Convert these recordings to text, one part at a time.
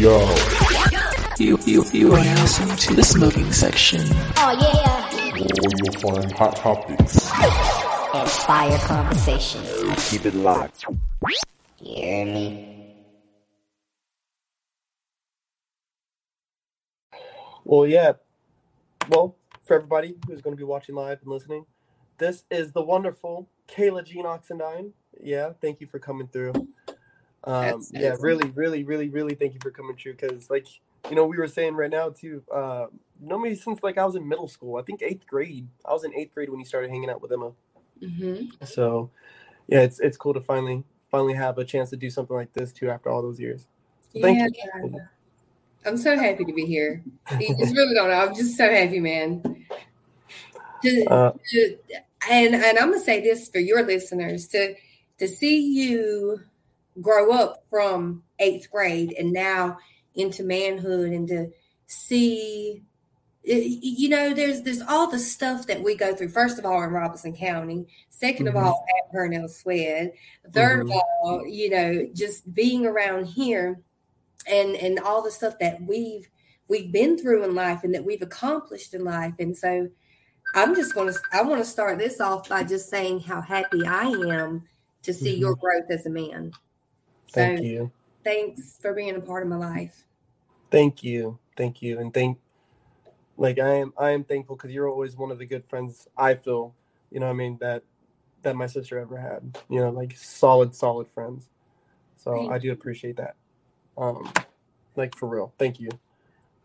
Yo. You, you, you are now listening to the smoking section. Oh yeah. Where you'll find hot topics. And fire conversation. Keep it locked. You hear me? Well, yeah. Well, for everybody who's going to be watching live and listening, this is the wonderful Kayla Jean Oxendine. Yeah, thank you for coming through. Um, yeah, really, really, really, really thank you for coming through because, like, you know, we were saying right now too. Uh, know me since like I was in middle school. I think eighth grade. I was in eighth grade when you started hanging out with Emma. hmm So, yeah, it's it's cool to finally finally have a chance to do something like this too after all those years. Thank yeah, you. I'm so happy to be here. It's really don't. I'm just so happy, man. To- Uh, to- and and I'm gonna say this for your listeners to to see you grow up from eighth grade and now into manhood and to see you know there's there's all the stuff that we go through. First of all in Robeson County. 2nd of Mhm. all at Purnell Swett 3rd Mhm. of all you know just being around here and and all the stuff that we've we've been through in life and that we've accomplished in life. And so i'm just going to i want to start this off by just saying how happy i am to see your growth as a man so thank you. thanks for being a part of my life Thank you, thank you, and thank. Like I am, I am thankful because you're always one of the good friends I feel. You know, what I mean that that my sister ever had. You know, like solid, solid friends. So Thank I do appreciate that. Um, like for real, thank you.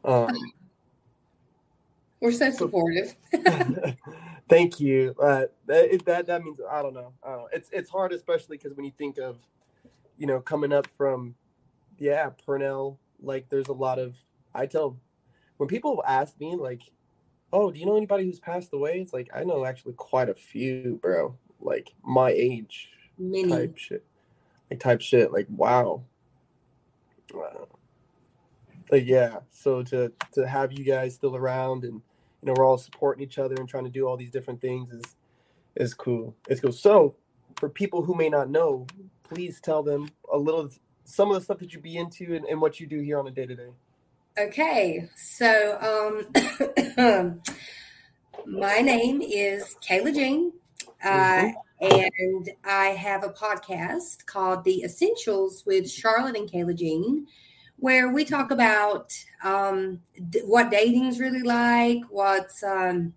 Um, we're so supportive thank you. Uh, that, that that means I don't know. I don't know. It's it's hard, especially because when you think of, you know, coming up from, yeah, Purnell. Like, there's a lot of. I tell, when people ask me like, "Oh, do you know anybody who's passed away?" It's like I know actually quite a few, bro. Like my age many type shit, like type shit. Like wow. Wow. Like yeah. So to to have you guys still around and you know we're all supporting each other and trying to do all these different things is is cool. It's cool. So for people who may not know, please tell them a little some of the stuff that you be into and, and what you do here on a day to day. Okay, so um, my name is Kayla Jean, uh, and I have a podcast called The Essentials with Charlotte and Kayla Jean, where we talk about um, d- what dating's really like, what's um,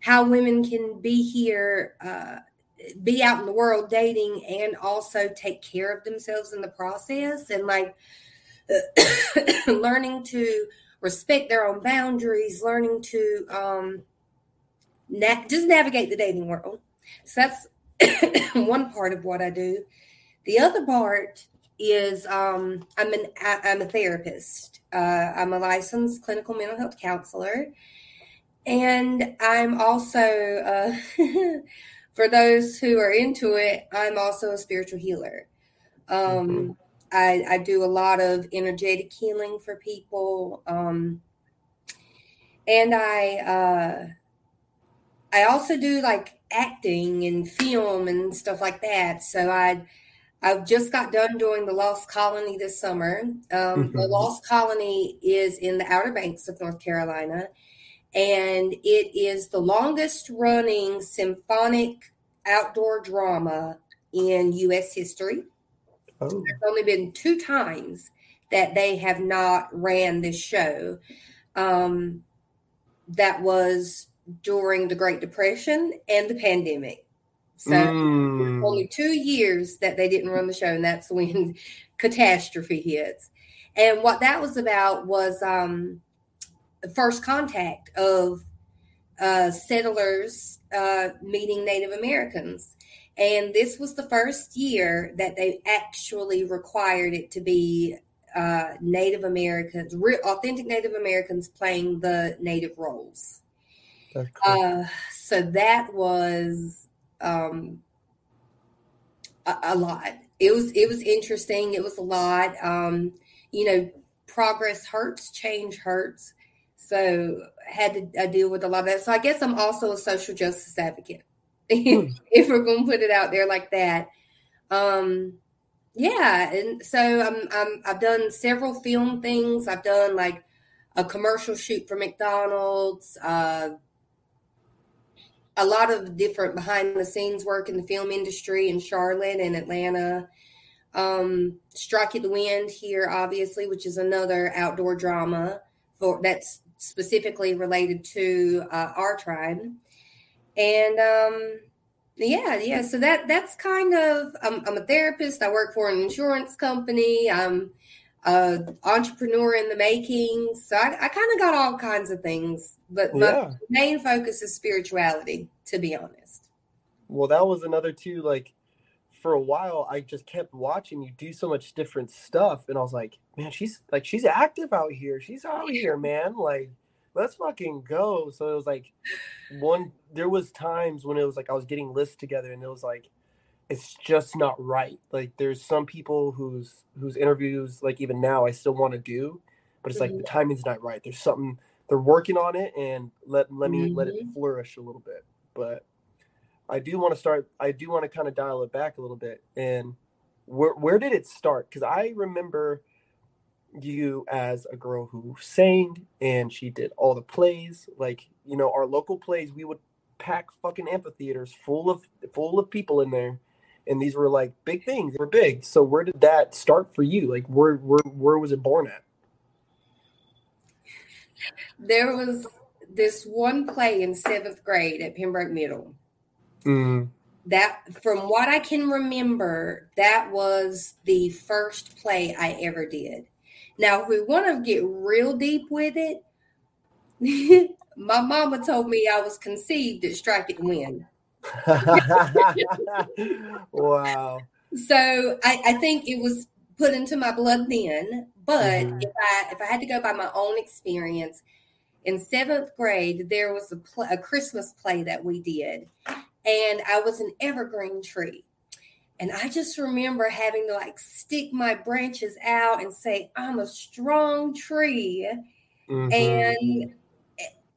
how women can be here. Uh, be out in the world dating and also take care of themselves in the process and like learning to respect their own boundaries, learning to um, na- just navigate the dating world. So that's one part of what I do. The other part is um, I'm an I'm a therapist. Uh, I'm a licensed clinical mental health counselor, and I'm also uh, for those who are into it, I'm also a spiritual healer. Um, Mhm. I, I do a lot of energetic healing for people. Um, and I uh, I also do like acting and film and stuff like that. So I I've just got done doing the Lost Colony this summer. Um, the Mhm. Lost Colony is in the Outer Banks of North Carolina, and it is the longest running symphonic outdoor drama in U.S. history Oh, there's only been two times that they have not ran this show. Um, that was during the Great Depression and the pandemic. So Mm. only two years that they didn't run the show, and that's when catastrophe hits. And what that was about was um, first contact of uh, settlers uh, meeting Native Americans. And this was the first year that they actually required it to be uh, Native Americans, real, authentic Native Americans playing the Native roles. Cool. Uh, so that was um, a, a lot. It was it was interesting. It was a lot. Um, you know, progress hurts, change hurts. So had to deal with a lot of that. So I guess I'm also a social justice advocate. if we're gonna put it out there like that. Um, yeah, and so I'm, I'm I've done several film things. I've done like a commercial shoot for McDonald's, uh, a lot of different behind the scenes work in the film industry in Charlotte and Atlanta. Um, Strike at the Wind here, obviously, which is another outdoor drama for that's specifically related to uh, our tribe. And um, yeah, yeah. So that that's kind of I'm, I'm a therapist. I work for an insurance company. I'm a entrepreneur in the making. So I, I kind of got all kinds of things, but my Yeah. main focus is spirituality. To be honest. Well, that was another too. Like for a while, I just kept watching you do so much different stuff, and I was like, man, she's like she's active out here. She's out here, man. Like, let's fucking go. So it was like one. There was times when it was like I was getting lists together, and it was like it's just not right. Like there's some people whose whose interviews, like even now, I still want to do, but it's like the mm-hmm. timing's not right. There's something they're working on it, and let let me let it mm-hmm. flourish a little bit. But I do want to start. I do want to kind of dial it back a little bit. And where where did it start? Because I remember you as a girl who sang and she did all the plays. Like you know, our local plays, we would pack fucking amphitheaters full of full of people in there. And these were like big things. They were big. So where did that start for you? Like where where where was it born at? There was this one play in seventh grade at Pembroke Middle. Mm, That, from what I can remember, that was the first play I ever did. Now, if we want to get real deep with it, my mama told me I was conceived at Strike It Wind. wow. So I, I think it was put into my blood then. But Mhm. if I if I had to go by my own experience, in seventh grade there was a pl- a Christmas play that we did, and I was an evergreen tree, and I just remember having to like stick my branches out and say I'm a strong tree, Mhm. and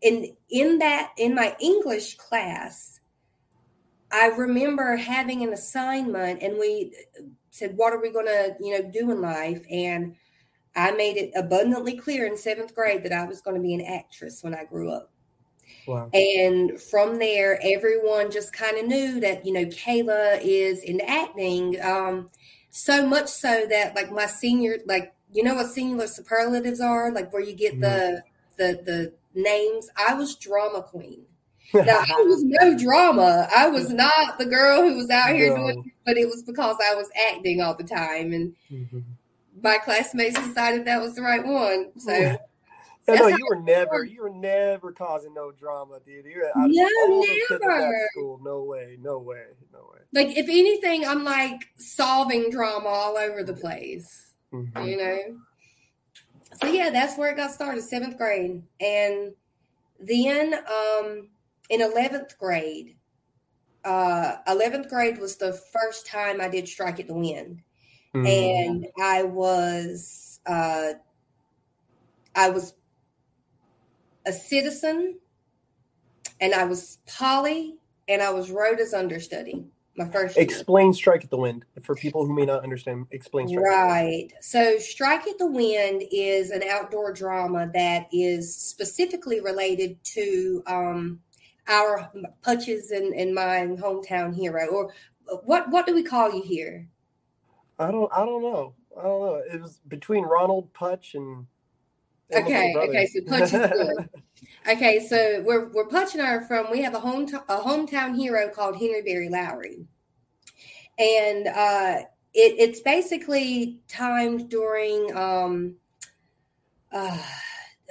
in in that in my English class, I remember having an assignment, and we said, "What are we going to, you know, do in life?" And I made it abundantly clear in seventh grade that I was going to be an actress when I grew up. Wow. And from there, everyone just kind of knew that, you know, Kayla is in acting. Um, so much so that like my senior, like, you know what singular superlatives are? Like where you get the the the names. I was drama queen. Now I was no drama. I was not the girl who was out here No. doing but it was because I was acting all the time and Mhm. my classmates decided that was the right one. So That's no, you were never, you were never causing no drama, dude. You're out of No, kids never. school. No way, no way, no way. like if anything, I'm like solving drama all over the place. Mhm. you know. So yeah, that's where it got started, seventh grade, and then um, in eleventh grade, uh, eleventh grade was the first time I did Strike at the Wind, Mhm. and I was uh, I was a citizen, and I was Polly, and I was Rhoda's understudy. My first year. Explain "Strike at the Wind" for people who may not understand. Explain "Strike." At Right. So, Strike at the Wind is an outdoor drama that is specifically related to um, our Putches and, and mine hometown hero. Or what what do we call you here? I don't, I don't know. I don't know. It was between Ronald Pudge and. Okay, okay, so. Pudge is good. Okay, so we're we're punching are from. We have a home a hometown hero called Henry Berry Lowry, and uh, it, it's basically timed during um, uh,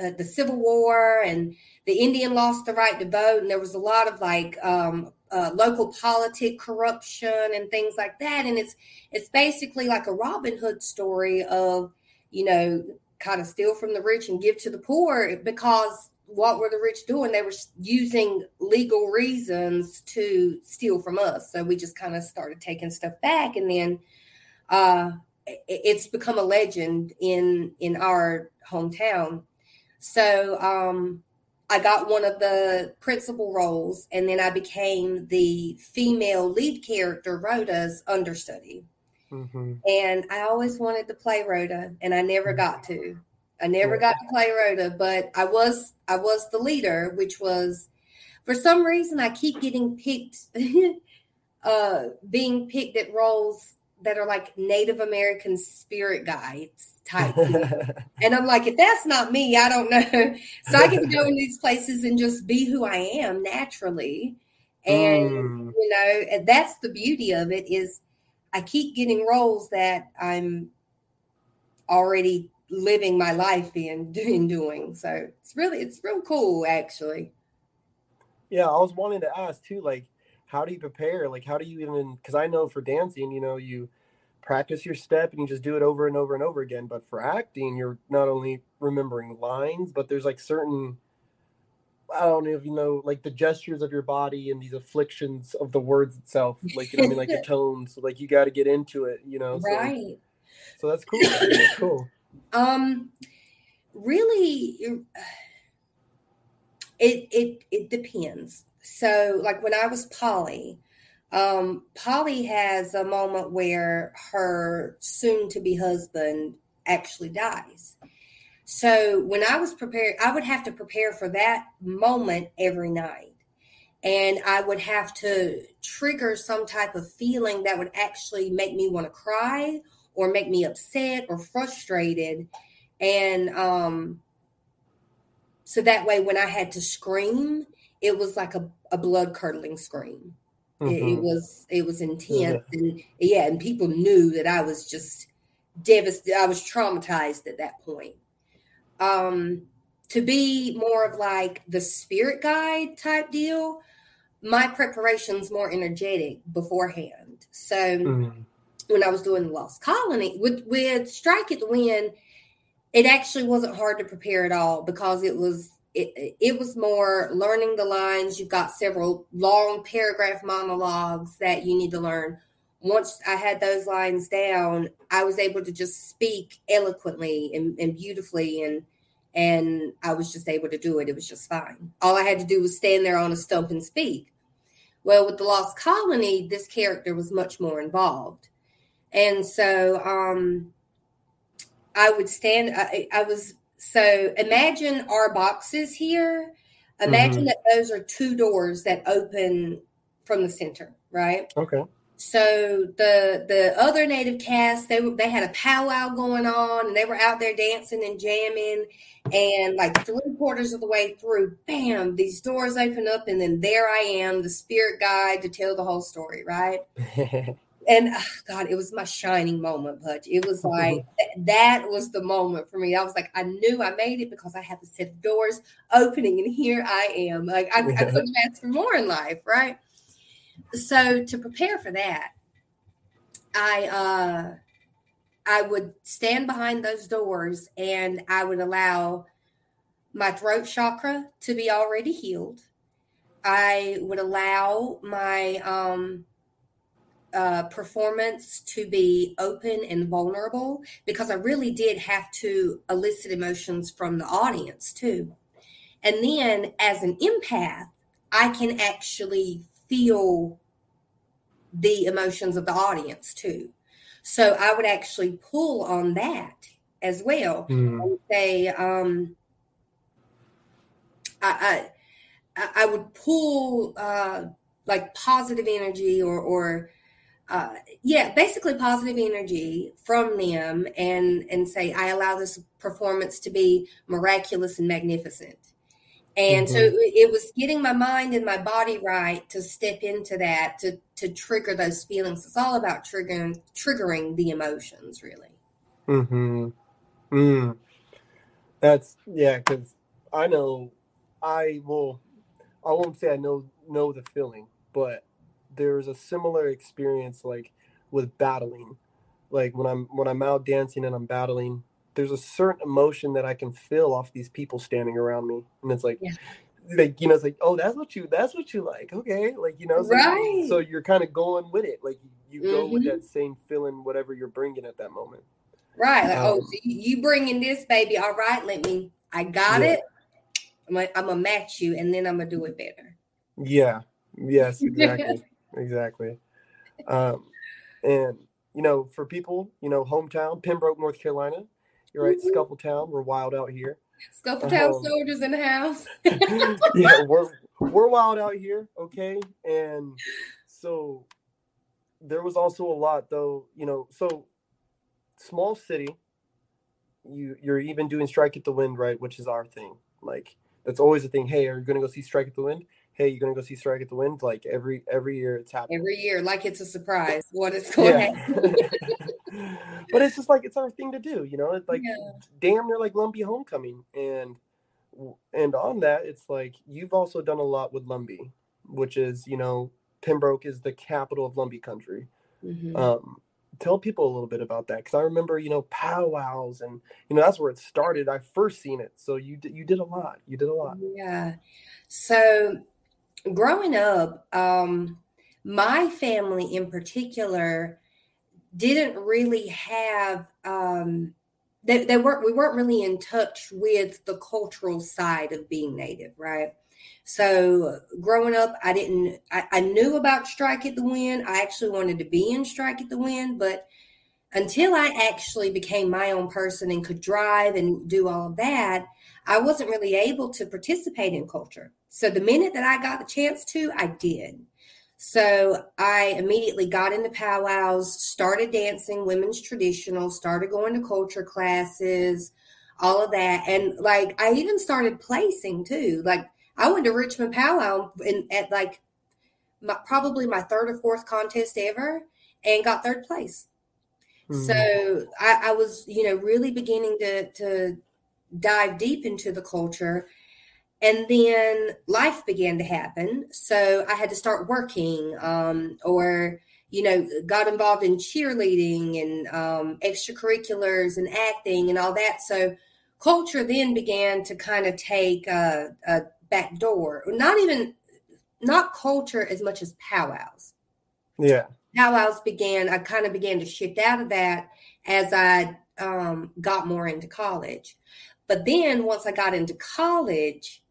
uh, the Civil War, and the Indian lost the right to vote, and there was a lot of like um, uh, local politic corruption and things like that, and it's it's basically like a Robin Hood story of you know kind of steal from the rich and give to the poor because what were the rich doing? They were using legal reasons to steal from us. So we just kind of started taking stuff back, and then uh, it's become a legend in in our hometown. So um, I got one of the principal roles, and then I became the female lead character, Rhoda's understudy. Hmm and I always wanted to play Rhoda, and I never got to. I never got to play Rhoda, but I was I was the leader, which was for some reason I keep getting picked, uh, being picked at roles that are like Native American spirit guides type. And I'm like, if that's not me, I don't know. So I to go in these places and just be who I am naturally. And Mm. you know, and that's the beauty of it is I keep getting roles that I'm already living my life in doing doing. So it's really it's real cool actually. Yeah, I was wanting to ask too, like, how do you prepare? Like, how do you even? Because I know for dancing, you know, you practice your step and you just do it over and over and over again. But for acting, you're not only remembering lines, but there's like certain, I don't know if you know, like the gestures of your body and these afflictions of the words itself. Like, you know, I mean, like the tones. So, like, you got to get into it, you know. So, Right. so that's cool. That's cool. Um really it it it depends. So like when I was Polly, um Polly has a moment where her soon to be husband actually dies. So when I was prepared, I would have to prepare for that moment every night. And I would have to trigger some type of feeling that would actually make me want to cry or make me upset or frustrated. And um, so that way, when I had to scream, it was like a, a blood curdling scream. It, it was it was intense, and yeah, and people knew that I was just devastated. I was traumatized at that point. Um, to be more of like the spirit guide type deal, my preparation's more energetic beforehand. So Mhm. when I was doing the Lost Colony with with Strike at the Wind, it actually wasn't hard to prepare at all because it was it, it was more learning the lines. You've got several long paragraph monologues that you need to learn. Once I had those lines down, I was able to just speak eloquently and, and beautifully and and I was just able to do it. It was just fine. All I had to do was stand there on a stump and speak. Well, with the Lost Colony, this character was much more involved. And so um, I would stand, I, I was, so imagine our boxes here. Imagine that those are two doors that open from the center, right? Okay. So the the other native cast they were- they had a powwow going on and they were out there dancing and jamming and like three quarters of the way through, bam, these doors open up and then there I am, the spirit guide to tell the whole story, right? And ah, God, it was my shining moment, Pudge. It was like th- that was the moment for me. I was like, I knew I made it because I had a set of doors opening, and here I am. Like I, I couldn't ask for more in life, right? So to prepare for that, I uh I would stand behind those doors and I would allow my throat chakra to be already healed. I would allow my um uh, performance to be open and vulnerable because I really did have to elicit emotions from the audience too. And then as an empath, I can actually feel the emotions of the audience too. So I would actually pull on that as well Mhm. and say, um, I, I, I- I would pull uh, like positive energy or, or uh, yeah, basically positive energy from them and and say I allow this performance to be miraculous and magnificent. And so Mhm. it was getting my mind and my body right to step into that to to trigger those feelings. It's all about triggering triggering the emotions, really. Mm-hmm. Mm. That's yeah, because I know I will I won't say I know know the feeling, but there's a similar experience like with battling. Like when I'm when I'm out dancing and I'm battling, there's a certain emotion that I can feel off these people standing around me. And it's like Yeah. like you know, it's like, oh that's what you that's what you like. Okay. Like, you know, so, Right. so you're kind of going with it. Like you go with Mhm. that same feeling, whatever you're bringing at that moment. Right. Like, oh, Um, so you, bringing this baby. All right, let me. I got Yeah. it. I'm gonna, I'm gonna match you, and then I'm gonna do it better. Yeah. Yes. Exactly. exactly. Um, and you know, for people, you know, hometown, Pembroke, North Carolina. You're right, Mhm. Scuffle Town. We're wild out here. Scuffletown Um, soldiers in the house. yeah, we're we're wild out here, okay? And so there was also a lot though, you know, so small city, you you're even doing Strike at the Wind, right? Which is our thing. Like that's always a thing. Hey, are you gonna go see Strike at the Wind? Hey, you're gonna go see Strike at the Wind? Like every every year it's happening. Every year, like it's a surprise what is going happen. but it's just like it's our thing to do, you know. It's like Yeah. damn near like Lumbee homecoming, and and on that, it's like you've also done a lot with Lumbee, which is you know Pembroke is the capital of Lumbee country. Mhm. Um, tell people a little bit about that because I remember you know powwows and you know that's where it started. I first seen it, so you did you did a lot. You did a lot. Yeah. So growing up, um, my family in particular didn't really have um they, they weren't we weren't really in touch with the cultural side of being native, right? So growing up, I didn't I, I knew about Strike at the Wind. I actually wanted to be in Strike at the Wind, but until I actually became my own person and could drive and do all of that, I wasn't really able to participate in culture. So the minute that I got the chance to, I did. So I immediately got into powwows, started dancing women's traditional, started going to culture classes, all of that. And like I even started placing too. Like I went to Richmond powwow in, at like my, probably my third or fourth contest ever and got third place. So mm-hmm. I, I was, you know, really beginning to to dive deep into the culture. And then life began to happen. So I had to start working, um, or, you know, got involved in cheerleading and um, extracurriculars and acting and all that. So culture then began to kind of take a, a back door, not even, not culture as much as powwows yeah. powwows began i kind of began to shift out of that as i um, got more into college but then once i got into college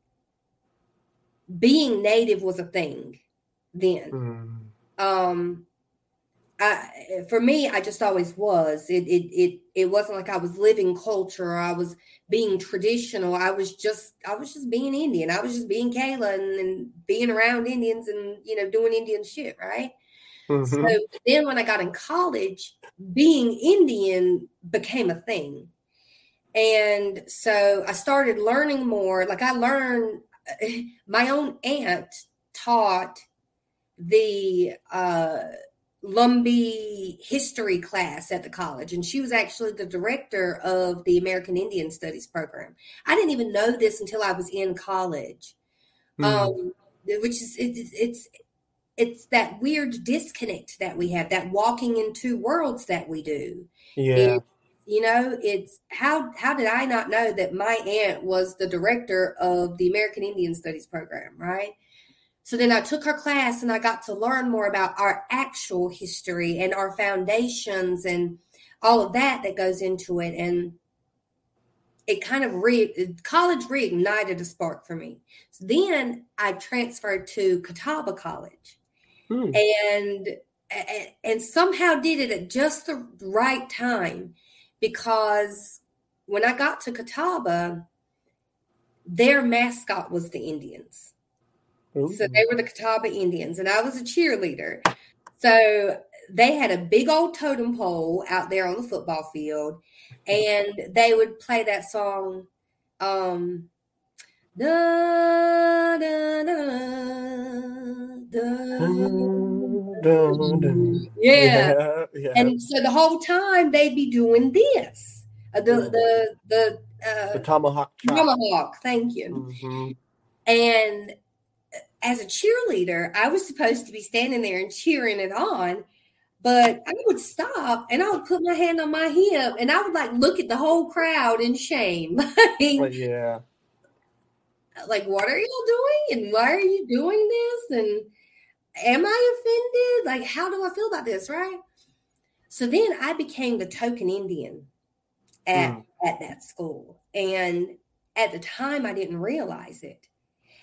being native was a thing then Mhm. um I, for me i just always was it, it it it wasn't like i was living culture or i was being traditional i was just i was just being indian i was just being kayla and, and being around indians and you know doing indian shit right Mhm. so then when I got in college, being Indian became a thing. And so I started learning more. Like I learned, my own aunt taught the uh, Lumbee history class at the college, and she was actually the director of the American Indian Studies program. I didn't even know this until I was in college Mhm. um, which is it's, it's it's that weird disconnect that we have that walking in two worlds that we do yeah. You know it's how how did i not know that my aunt was the director of the american indian studies program right? So then i took her class and i got to learn more about our actual history and our foundations and all of that that goes into it. And it kind of re college reignited a spark for me. So then i transferred to catawba college. Hmm. and and somehow did it at just the right time because when I got to Catawba, their mascot was the Indians. Ooh. So they were the Catawba Indians, and I was a cheerleader. So they had a big old totem pole out there on the football field, and they would play that song. Um, da, da, da, da, Dun, dun. yeah. yeah, yeah. And so the whole time they'd be doing this. Uh, the the the the uh, tomahawk chop. tomahawk. Thank you. Mhm. And as a cheerleader, I was supposed to be standing there and cheering it on, but I would stop and I would put my hand on my hip and I would like look at the whole crowd in shame, like, But yeah. like what are y'all doing and why are you doing this and am I offended? Like how do I feel about this, right? So then I became the token Indian at Mm. at that school. And at the time I didn't realize it.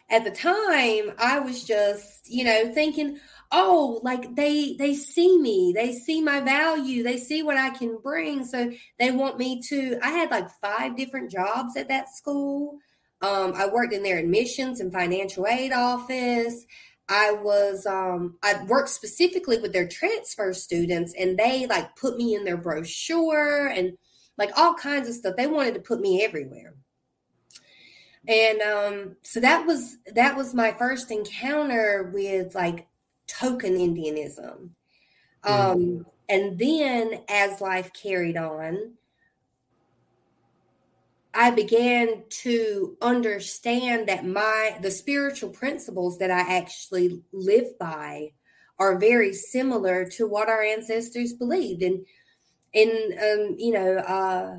At the time I was just, you know, thinking, oh like they they see me they see my value they see what i can bring so they want me to i had like five different jobs at that school um, i worked in their admissions and financial aid office i was um, i worked specifically with their transfer students and they like put me in their brochure and like all kinds of stuff. They wanted to put me everywhere. And um, so that was that was my first encounter with like token Indianism. Um, and then as life carried on, I began to understand that my the spiritual principles that I actually live by are very similar to what our ancestors believed and in um, you know uh,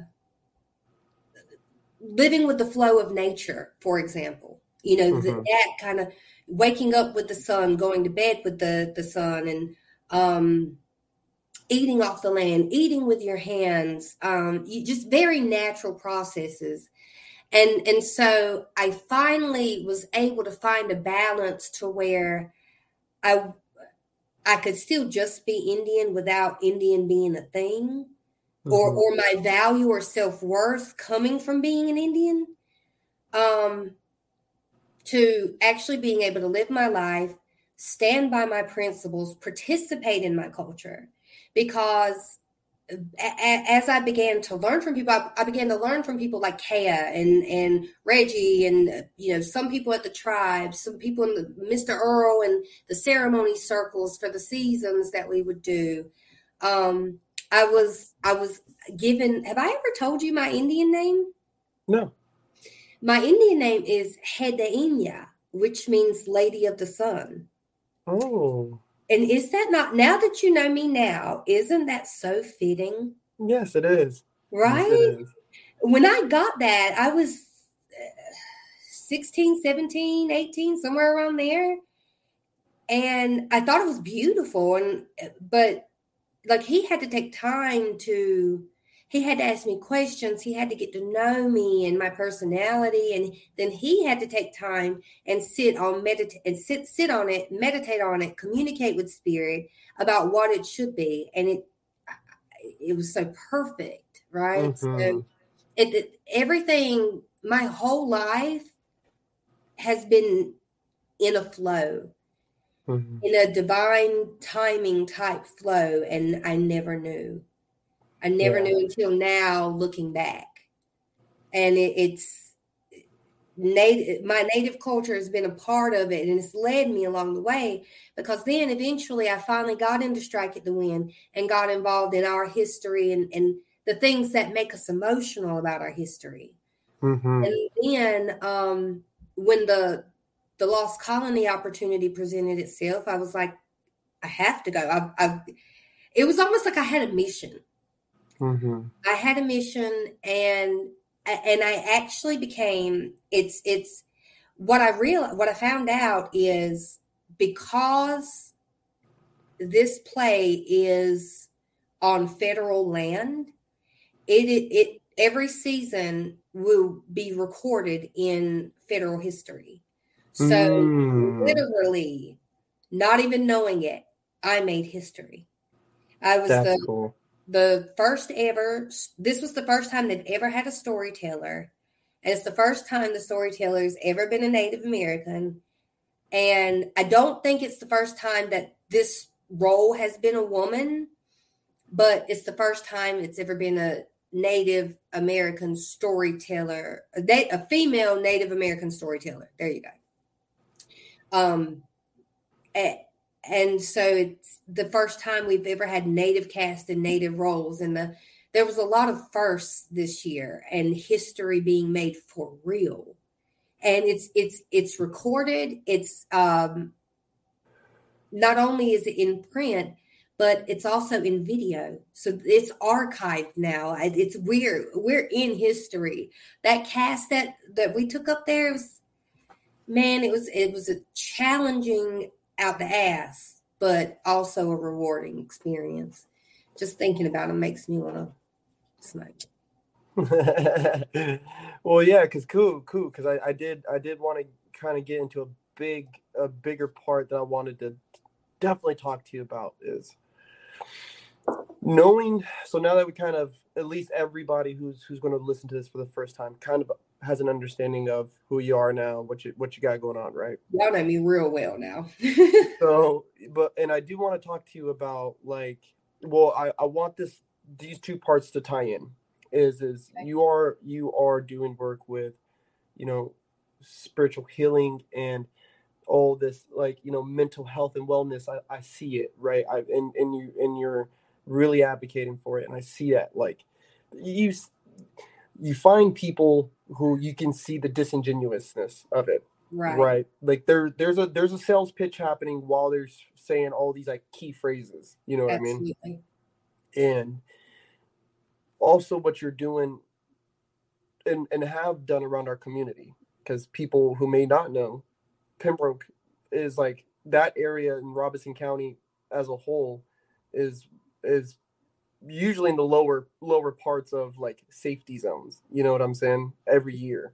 living with the flow of nature for example you know Mhm. that, that kind of waking up with the sun going to bed with the the sun and um eating off the land eating with your hands um you just very natural processes and and so i finally was able to find a balance to where i i could still just be indian without indian being a thing or Mhm. or my value or self-worth coming from being an indian um to actually being able to live my life stand by my principles participate in my culture because as I began to learn from people, I, began to learn from people like Kaya and and Reggie and you know some people at the tribe, some people in the Mr. Earl and the ceremony circles for the seasons that we would do. Um, I was I was given. Have I ever told you my Indian name? No. My Indian name is Hedainya, which means Lady of the Sun. Oh, And is that not now that you know me now? Isn't that so fitting? yes, it is. Yes, Right? it is. when I got that, I was uh, 16, 17, 18, somewhere around there. And I thought it was beautiful. And, but like he had to take time to, he had to ask me questions. He had to get to know me and my personality. And then he had to take time and sit on meditate and sit, sit on it, meditate on it, communicate with spirit about what it should be. And it, it was so perfect. Right. So, Mhm. it, it everything my whole life has been in a flow Mhm. in a divine timing type flow and i never knew i never Yeah. knew until now looking back and it, it's native my native culture has been a part of it and it's led me along the way because then eventually i finally got into strike at the wind and got involved in our history and, and the things that make us emotional about our history Mhm. and then um, when the the lost colony opportunity presented itself, I was like, I have to go. I, I, it was almost like I had a mission. Mhm. I had a mission, and and I actually became. It's it's what I real what I found out is because this play is on federal land. It it, it every season will be recorded in federal history. So Mm. literally, not even knowing it, I made history. I was That's the cool. The first ever. This was the first time they've ever had a storyteller, and it's the first time the storyteller's ever been a Native American. And I don't think it's the first time that this role has been a woman, but it's the first time it's ever been a Native American storyteller, a, a female Native American storyteller. There you go. Um, a- and so it's the first time we've ever had native cast and native roles, and the there was a lot of firsts this year and history being made for real. And it's it's it's recorded. It's um, not only is it in print, but it's also in video. So it's archived now. It's we're we're in history. That cast that that we took up there was man, it was it was a challenging out the ass, but also a rewarding experience. Just thinking about it makes me want to smoke. well, yeah, because cool, cool. Because I, I did, I did want to kind of get into a big, a bigger part that I wanted to definitely talk to you about is knowing so now that we kind of at least everybody who's who's going to listen to this for the first time kind of has an understanding of who you are now what you what you got going on right Y'all know me real well now. so but and i do want to talk to you about like well i i want this these two parts to tie in is is Okay. you are you are doing work with you know spiritual healing and all this like you know mental health and wellness i, I see it right i and, and you and you're really advocating for it and i see that like you you find people who you can see the disingenuousness of it right. right? Like there there's a there's a sales pitch happening while they're saying all these like key phrases you know what i mean? And also what you're doing and and have done around our community because people who may not know pembroke is like that area in Robeson County as a whole is is usually in the lower lower parts of like safety zones you know what i'm saying every year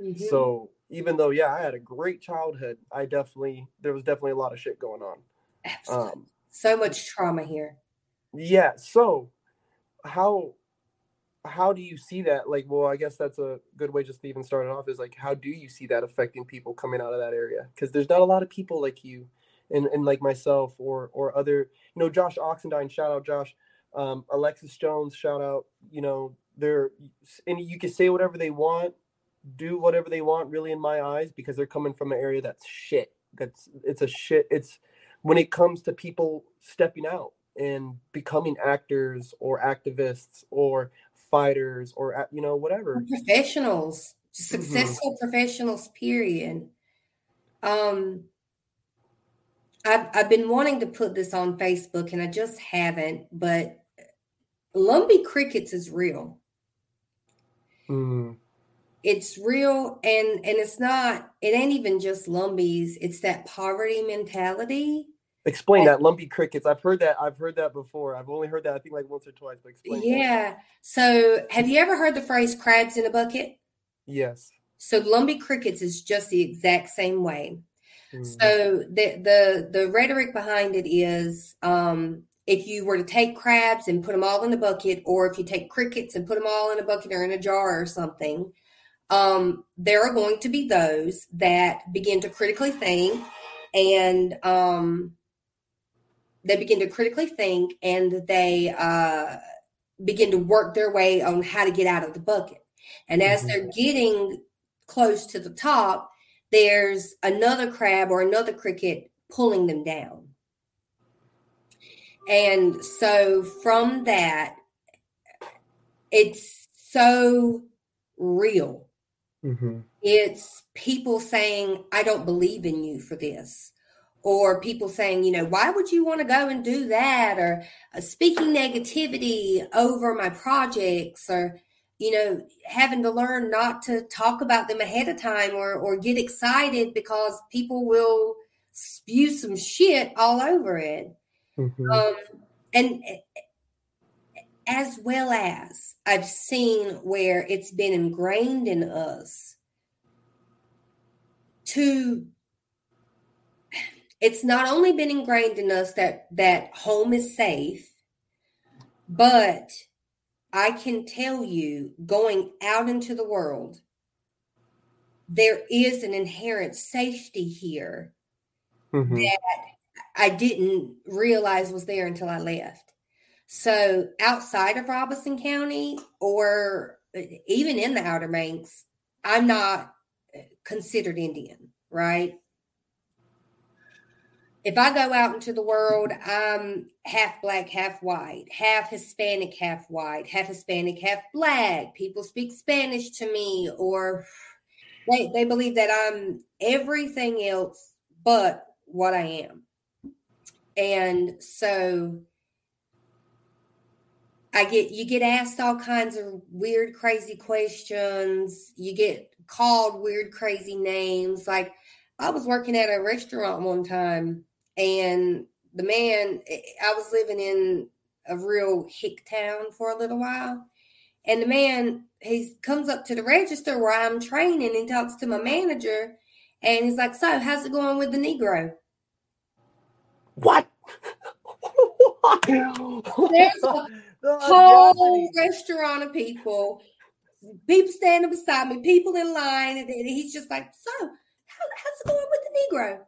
Mhm. so even though yeah i had a great childhood i definitely there was definitely a lot of shit going on Absolutely. um so much trauma here. yeah so how how do you see that like well i guess that's a good way just to even start it off is like how do you see that affecting people coming out of that area because there's not a lot of people like you and, and like myself or or other you know josh oxendine shout out josh um, alexis jones shout out you know they're and you can say whatever they want do whatever they want really in my eyes because they're coming from an area that's shit that's it's a shit it's when it comes to people stepping out and becoming actors or activists or fighters or you know whatever professionals Mm-hmm. successful professionals period um I've, I've been wanting to put this on facebook and i just haven't but lumbee crickets is real. Mm, it's real and and it's not it ain't even just Lumbees it's that poverty mentality. Explain that Lumbee crickets i've heard that i've heard that before i've only heard that i think like once or twice but explain that. yeah so have you ever heard the phrase crabs in a bucket? Yes. So lumbee crickets is just the exact same way Mm, So the the the rhetoric behind it is um, if you were to take crabs and put them all in a bucket, or if you take crickets and put them all in a bucket or in a jar or something, um, there are going to be those that begin to critically think and um, they begin to critically think and they uh, begin to work their way on how to get out of the bucket. And as Mhm. they're getting close to the top, there's another crab or another cricket pulling them down. And so from that, it's so real. mhm. It's people saying, I don't believe in you for this. Or people saying, you know, why would you want to go and do that? Or uh, speaking negativity over my projects, or, you know, having to learn not to talk about them ahead of time or, or get excited because people will spew some shit all over it. Mhm. Um, and as well as I've seen where it's been ingrained in us to it's not only been ingrained in us that that home is safe but I can tell you going out into the world there is an inherent safety here Mhm. I didn't realize was there until I left. So outside of Robeson County or uh, even in the Outer Banks, I'm not uh, considered Indian, right? If I go out into the world, I'm half black, half white, half Hispanic, half white, half Hispanic, half black. People speak Spanish to me, or they, they believe that I'm everything else but what I am. And so I get you get asked all kinds of weird, crazy questions. You get called weird, crazy names. Like I was working at a restaurant one time, and the man eh, I was living in a real hick town for a little while, and the man he comes up to the register where I'm training and talks to my manager, and he's like, "So, how's it going with the Negro?" what There's a The whole restaurant of people, people standing beside me, people in line, and and he's just like, "So, how, how's it going with the Negro?"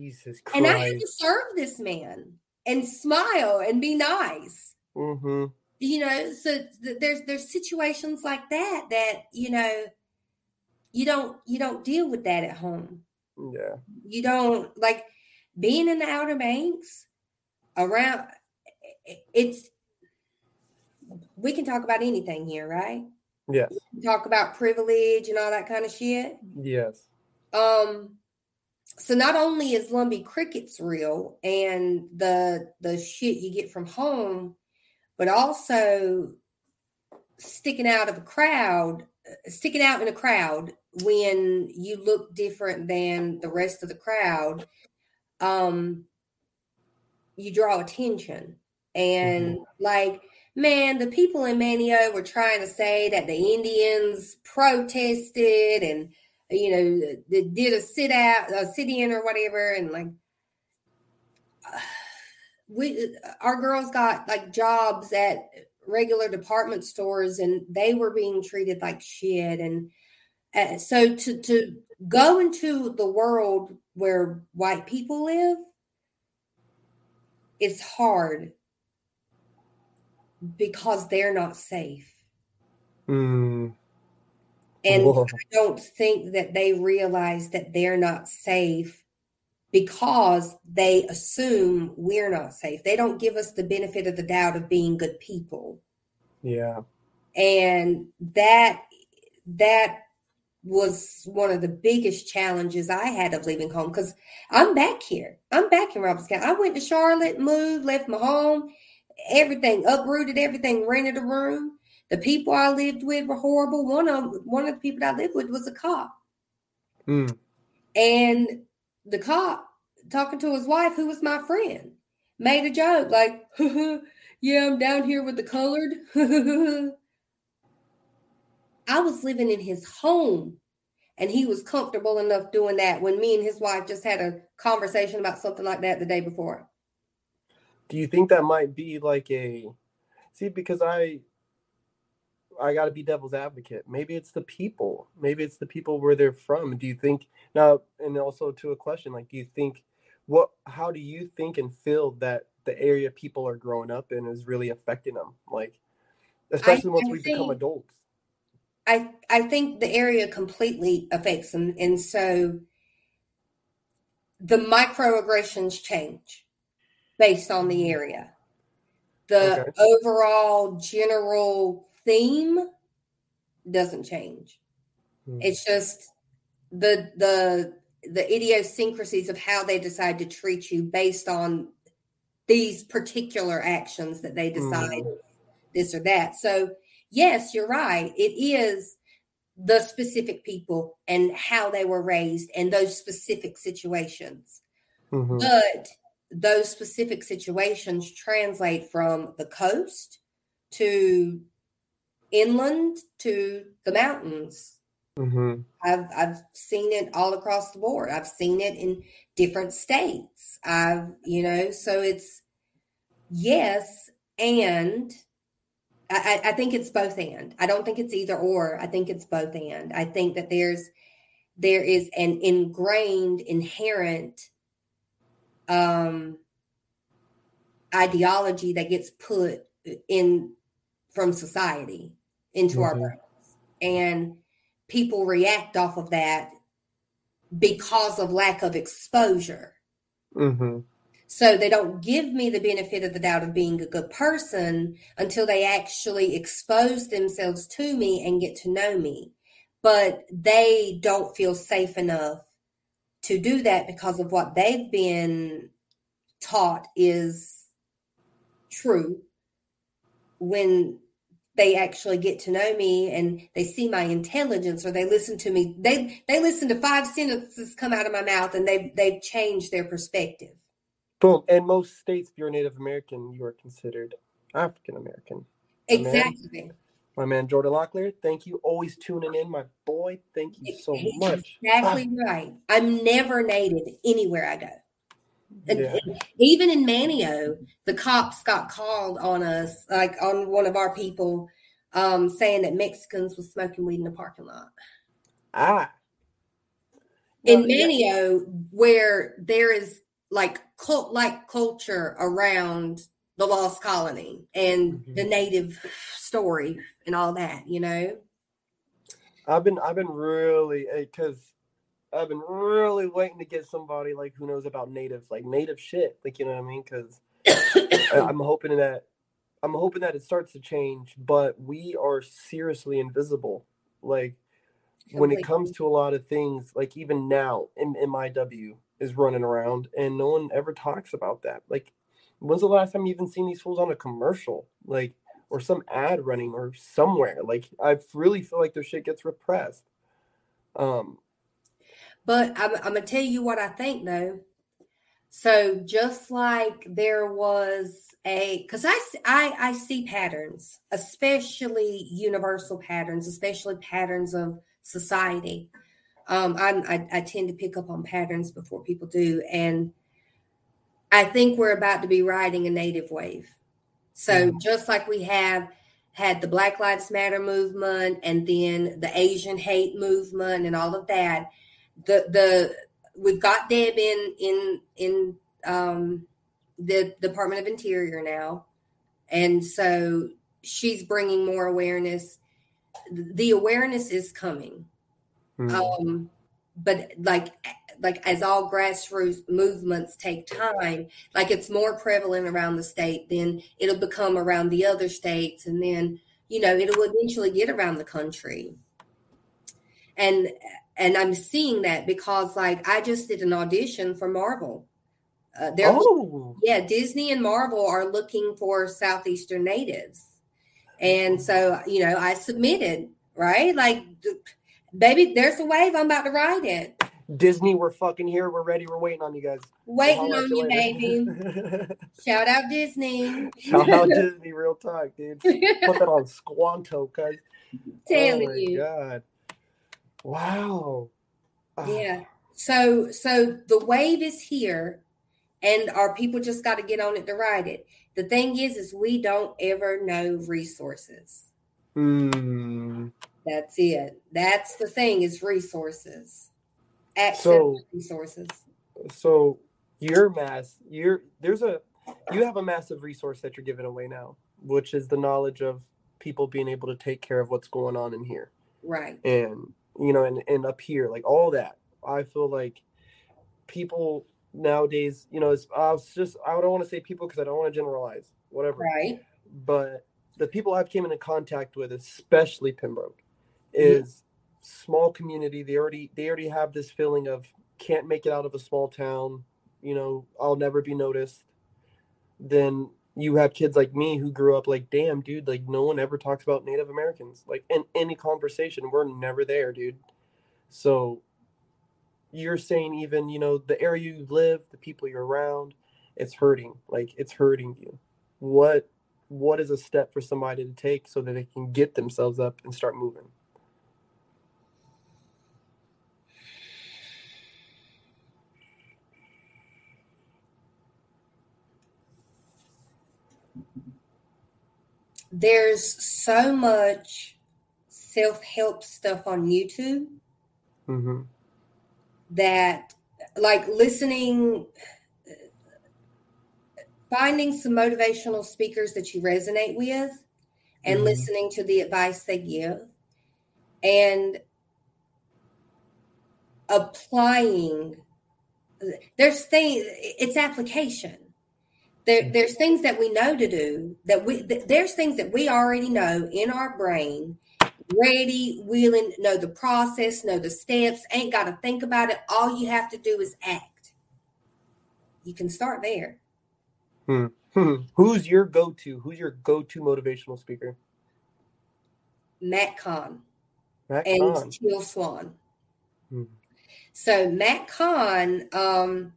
Jesus Christ. And I had to serve this man and smile and be nice. Mm-hmm. You know, so th- there's there's situations like that that you know you don't you don't deal with that at home. Yeah. You don't like being in the Outer Banks around. It's we can talk about anything here, right? Yes. talk about privilege and all that kind of shit. Yes. Um, so not only is Lumbee crickets real and the the shit you get from home, but also sticking out of a crowd, sticking out in a crowd when you look different than the rest of the crowd, um, you draw attention. And like, man, the people in Manteo were trying to say that the Indians protested and you know did a sit out, a sit in or whatever, and like we our girls got like jobs at regular department stores and they were being treated like shit and uh, so to to go into the world where white people live it's hard because they're not safe Mm. And Whoa. I don't think that they realize that they're not safe because they assume we're not safe. They don't give us the benefit of the doubt of being good people. Yeah. And that that was one of the biggest challenges I had of leaving home because I'm back here. I'm back in Robeson County. I went to Charlotte, moved, left my home, everything, uprooted everything, rented a room. The people I lived with were horrible. One of one of the people I lived with was a cop. Mm. And the cop, talking to his wife, who was my friend, made a joke like, Yeah, I'm down here with the colored. I was living in his home and he was comfortable enough doing that when me and his wife just had a conversation about something like that the day before. Do you think that might be like a see because I I got to be devil's advocate. Maybe it's the people. Maybe it's the people where they're from. Do you think now and also to a question like do you think what how do you think and feel that the area people are growing up in is really affecting them like especially once I we become adults. I I think the area completely affects them, and so the microaggressions change based on the mm-hmm. area. The Okay. overall general theme doesn't change. Hmm. It's just the the the idiosyncrasies of how they decide to treat you based on these particular actions that they decide this or that. So yes, you're right. It is the specific people and how they were raised and those specific situations. Mhm. But those specific situations translate from the coast to inland to the mountains. Mhm. I've I've seen it all across the board. I've seen it in different states. I've you know, so it's yes, and I, I I think it's both and. I don't think it's either or. I think it's both and. I think that there's there is an ingrained, inherent um ideology that gets put in from society into our Mhm. brains. And people react off of that because of lack of exposure. Mhm. So they don't give me the benefit of the doubt of being a good person until they actually expose themselves to me and get to know me. But they don't feel safe enough to do that because of what they've been taught is true when they actually get to know me and they see my intelligence or they listen to me they they listen to five sentences come out of my mouth and they they've changed their perspective Boom. And most states, if you're Native American, you are considered African American. exactly My man Jordan Locklear, thank you. Always tuning in, my boy. Thank you so much. exactly right i'm never native anywhere i go Yeah. and even in Manteo, the cops got called on us, like on one of our people, um, saying that Mexicans was smoking weed in the parking lot. Ah. in Well, yeah. Manteo, where there is like cult like culture around the lost colony and Mhm. the native story and all that, you know. I've been I've been really because I've been really waiting to get somebody like who knows about native like native shit like you know what I mean? Because I'm hoping that I'm hoping that it starts to change but we are seriously invisible. Like when it comes to a lot of things like even now M- MIW is running around and no one ever talks about that. Like when's the last time you even seen these fools on a commercial? Like or some ad running or somewhere. Like I really feel like their shit gets repressed. Um But I'm, I'm gonna tell you what I think though. So just like there was a, because I, I I see patterns, especially universal patterns, especially patterns of society. Um, I'm, I I tend to pick up on patterns before people do, and I think we're about to be riding a native wave. So just like we have had the Black Lives Matter movement, and then the Asian hate movement, and all of that the the we've got Deb in in in um, the Department of Interior now, and so she's bringing more awareness. The awareness is coming, hmm. um, but like like as all grassroots movements take time, like it's more prevalent around the state, then it'll become around the other states, and then you know it'll eventually get around the country. And and I'm seeing that because like I just did an audition for Marvel. Uh, oh yeah, Disney and Marvel are looking for southeastern natives, and so you know I submitted right like. Baby, there's a wave. I'm about to ride it. Disney we're fucking here we're ready we're waiting on you guys Waiting on you, baby. Shout out Disney. Shout out Disney, real talk, dude. Put that on Squanto, guys. Telling oh my you. God. Wow. Ah, Yeah. So so the wave is here and our people just got to get on it to ride it. The thing is is we don't ever know resources. Hmm. That's it. That's the thing is resources. Access So- resources. So your mass, you're there's a you have a massive resource that you're giving away now, which is the knowledge of people being able to take care of what's going on in here. Right. and you know and, and up here like all that. I feel like people nowadays you know it's i was just i don't want to say people because i don't want to generalize whatever. Right. but the people i've came into contact with especially pembroke is small community. They already they already have this feeling of can't make it out of a small town. You know i'll never be noticed. Then you have kids like me who grew up like damn dude like no one ever talks about native americans like in any conversation we're never there dude. So you're saying even you know the area you live the people you're around it's hurting like it's hurting you. What what is a step for somebody to take so that they can get themselves up and start moving There's so much self-help stuff on YouTube mm-hmm. that like listening finding some motivational speakers that you resonate with and Mhm. listening to the advice they give and applying there's things it's application there, there's things that we know to do that we th- there's things that we already know in our brain ready willing know the process know the steps ain't got to think about it. All you have to do is act. You can start there. Hmm. who's your go-to who's your go-to motivational speaker? Matt kahn Matt and Kahn. teal swan. Hmm. so matt kahn um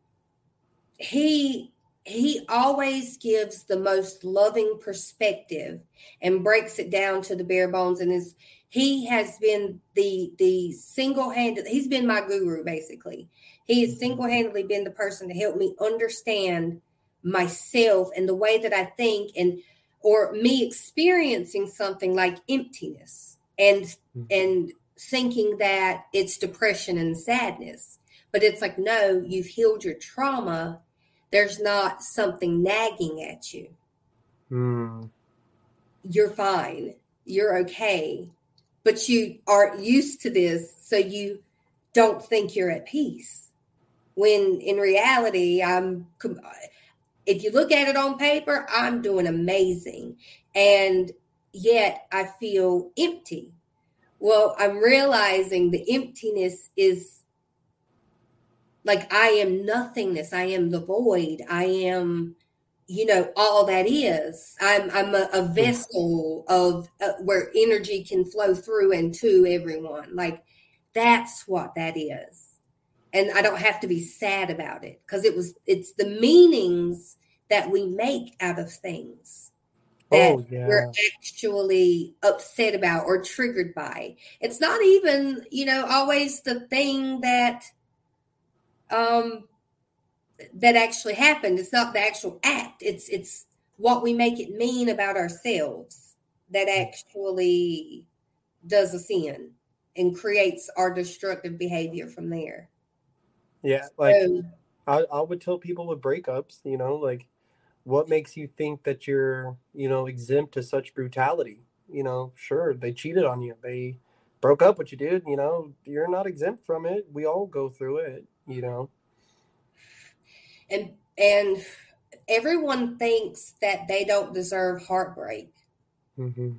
he he always gives the most loving perspective and breaks it down to the bare bones and is he has been the the single handed he's been my guru basically. He has single handedly been the person to help me understand myself and the way that i think and or me experiencing something like emptiness and Mm-hmm. and thinking that it's depression and sadness. But it's like no you've healed your trauma there's not something nagging at you. Hmm. you're fine. You're okay. But you aren't used to this so you don't think you're at peace. When in reality i'm if you look at it on paper i'm doing amazing. And yet i feel empty. Well i'm realizing the emptiness is like i am nothingness. I am the void. I am you know all that is. I'm i'm a, a vessel of uh, where energy can flow through and to everyone. Like that's what that is. And i don't have to be sad about it because it was it's the meanings that we make out of things that Oh yeah. we're actually upset about or triggered by. It's not even you know always the thing that um that actually happened it's not the actual act it's it's what we make it mean about ourselves that actually does us in and creates our destructive behavior from there Yeah. Like so I, I would tell people with breakups, you know, like what makes you think that you're, you know, exempt to such brutality? You know, sure, they cheated on you. They broke up with you, dude. You know, you're not exempt from it. We all go through it, you know. and and everyone thinks that they don't deserve heartbreak hmm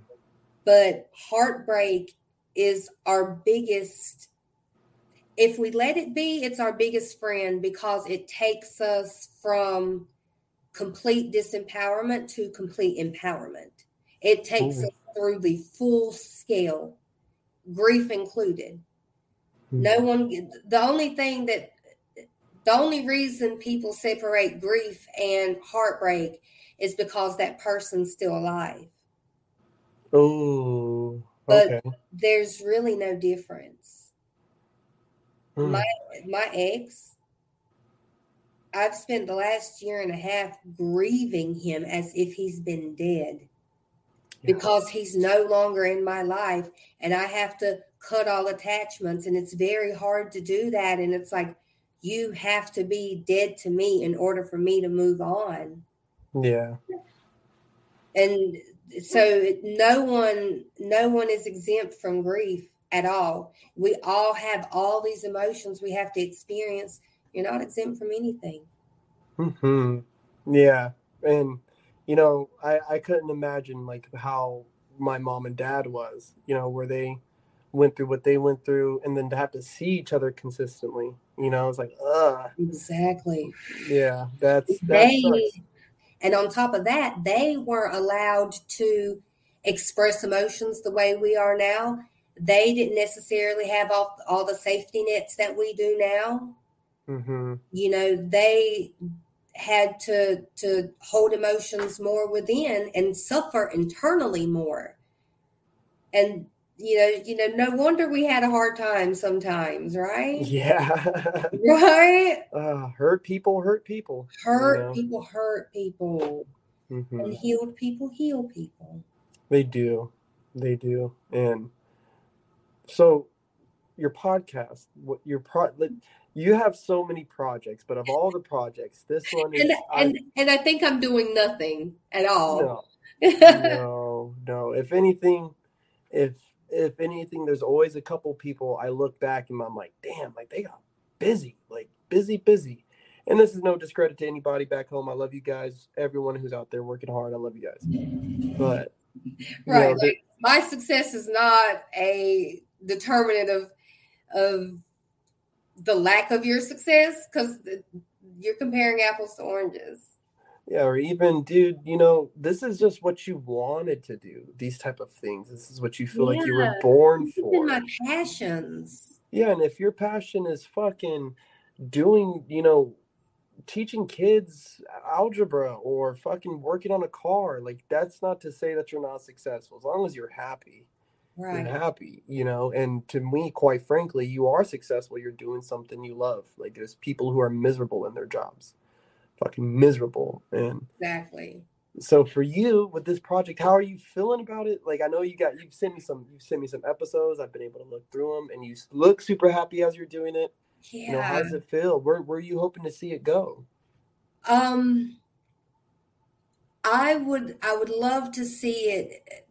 but heartbreak is our biggest if we let it be it's our biggest friend because it takes us from complete disempowerment to complete empowerment it takes Ooh. us through the full scale grief included Hmm. no one the only thing that the only reason people separate grief and heartbreak is because that person's still alive Oh, But- okay. there's really no difference Hmm. my my ex i've spent the last year and a half grieving him as if he's been dead Yeah. because he's no longer in my life and i have to cut all attachments and it's very hard to do that and it's like you have to be dead to me in order for me to move on. Yeah. and so no one no one is exempt from grief at all. We all have all these emotions we have to experience. You're not exempt from anything. Hmm Yeah. And, you know, I, I couldn't imagine like how my mom and dad was, you know, were they went through what they went through and then to have to see each other consistently, you know, it's like, ugh, exactly. Yeah, that's, that they and on top of that they weren't allowed to express emotions the way we are now. They didn't necessarily have all, all the safety nets that we do now. Hmm you know they had to to hold emotions more within and suffer internally more. And you know you know no wonder we had a hard time sometimes right Yeah. right uh, hurt people hurt people. hurt know. people hurt people hmm and healed people heal people They do. They do. And so your podcast, what your pro you have so many projects, but of all the projects, this one is and I- and and i think i'm doing nothing at all no, no, no. If anything, if if anything, there's always a couple people I look back and I'm like, damn, like they got busy, like busy, busy. And this is no discredit to anybody back home. I love you guys, everyone who's out there working hard. I love you guys. But know, right there- like, my success is not a determinant of of the lack of your success because you're comparing apples to oranges Yeah, or even, dude, you know, this is just what you wanted to do. These type of things. This is what you feel like you were born for. my passions Yeah, and if your passion is fucking doing, you know, teaching kids algebra or fucking working on a car, like that's not to say that you're not successful. As long as you're happy, Right. and happy, you know. And to me, quite frankly, you are successful. You're doing something you love. Like there's people who are miserable in their jobs, fucking miserable. And Exactly. so for you with this project, how are you feeling about it? Like I know you got you've sent me some you've sent me some episodes. I've been able to look through them, and you look super happy as you're doing it. You know, how does it feel? Where where are you hoping to see it go? Um, I would I would love to see it.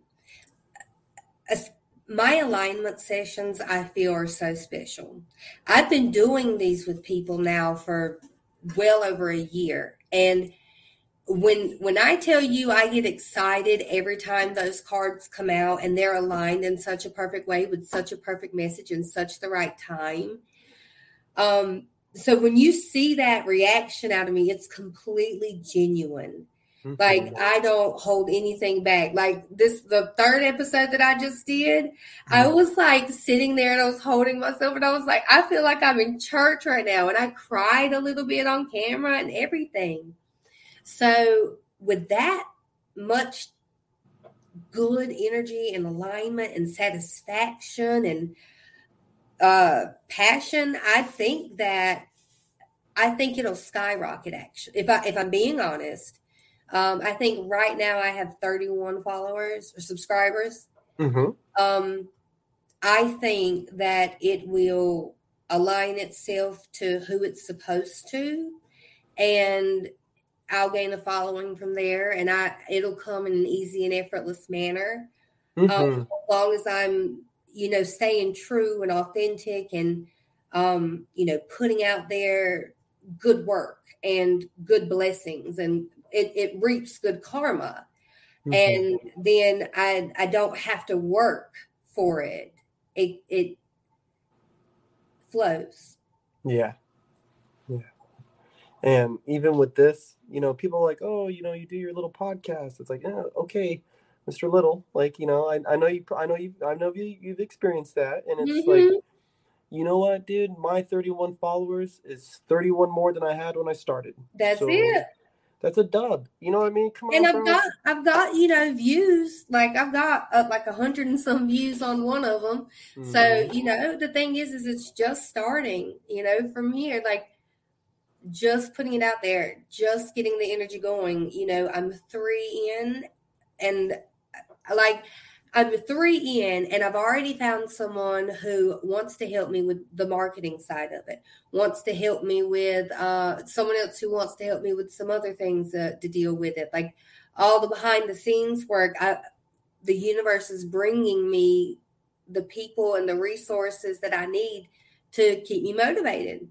As my alignment sessions, I feel are so special. I've been doing these with people now for well over a year, and when when I tell you I get excited every time those cards come out and they're aligned in such a perfect way with such a perfect message in such the right time. Um, so when you see that reaction out of me, it's completely genuine. Like Mhm. I don't hold anything back. Like this, the third episode that I just did, I Mhm. was like sitting there and I was holding myself and I was like, I feel like I'm in church right now. And I cried a little bit on camera and everything. So with that much good energy and alignment and satisfaction and uh passion, I think that I think it'll skyrocket actually. If I if I'm being honest. Um, I think right now I have 31 followers or subscribers. Mhm. Um, I think that it will align itself to who it's supposed to, and I'll gain a following from there, and I it'll come in an easy and effortless manner Mhm. um, as long as I'm, you know, staying true and authentic and, um, you know, putting out there good work and good blessings and it, it reaps good karma. Mhm. And then I, I don't have to work for it. It, it flows. Yeah. Yeah. And even with this, you know, people like, oh, you know, you do your little podcast. It's like, yeah, okay, Mr. Little. Like, you know, I, I know you, I know you, I know you, you've experienced that. And it's like, Mhm. you know what, dude? My 31 followers is 31 more than I had when I started. That's So, it. That's a dub. You know what I mean? Come on, And I've bro. got, I've got, you know, views. Like I've got uh, like a hundred and some views on one of them. So, Mhm. you know, the thing is, is it's just starting, you know, from here, like just putting it out there, just getting the energy going. You know, I'm three in and uh, like I'm three in and I've already found someone who wants to help me with the marketing side of it, wants to help me with uh, someone else who wants to help me with some other things uh, to deal with it. Like all the behind the scenes work, I, the universe is bringing me the people and the resources that I need to keep me motivated.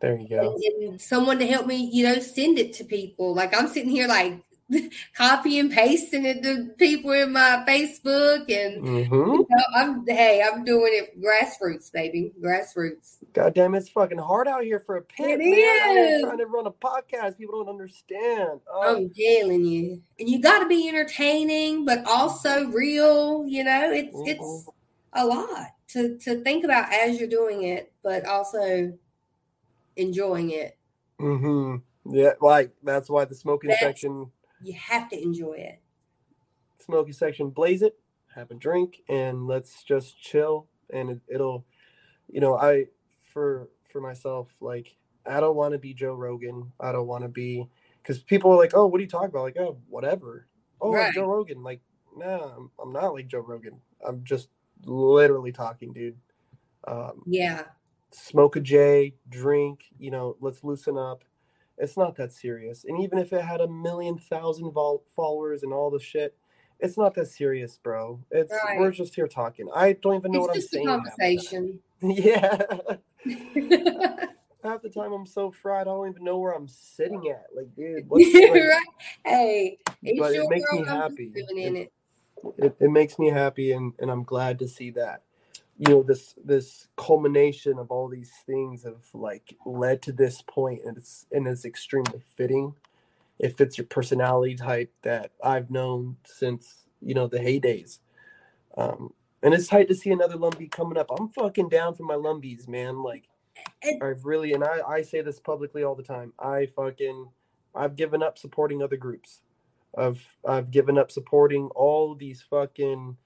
There you go. And, and someone to help me, you know, send it to people. Like I'm sitting here like copy and pasting it to people in my Facebook and hmm you know, I'm hey, I'm doing it grassroots, baby. Grassroots. God damn, it's fucking hard out here for a pimp, It man. Is. trying to run a podcast, people don't understand. Oh, I'm telling you. And you gotta be entertaining, but also real, you know, it's Mhm. it's a lot to to think about as you're doing it, but also enjoying it. hmm Yeah, like that's why the smoking That's- section, You have to enjoy it. Smoky section, blaze it, have a drink, and let's just chill. And it, it'll, you know, I for for myself, like I don't want to be Joe Rogan. I don't want to be because people are like, oh, what are you talking about? Like, oh, whatever. Oh, I'm Joe Rogan. Like, nah, I'm, I'm not like Joe Rogan. I'm just literally talking, dude. Um, Yeah. smoke a J, drink, you know, let's loosen up. It's not that serious. And even if it had a million thousand vol- followers and all the shit, it's not that serious, bro. It's Right. we're just here talking. I don't even know It's what I'm saying. half the time. conversation. yeah. half the time I'm so fried, I don't even know where I'm sitting at. Like, dude, what's right? Hey, it's but it makes me. I'm happy. it. it, it makes me happy and, and I'm glad to see that. You know, this this culmination of all these things have like led to this point and it's and it's extremely fitting. It fits your personality type that I've known since, you know, the heydays. Um and it's tight to see another Lumbee coming up. I'm fucking down for my Lumbees, man. Like I've really and I, I say this publicly all the time. I fucking I've given up supporting other groups. I've I've given up supporting all these fucking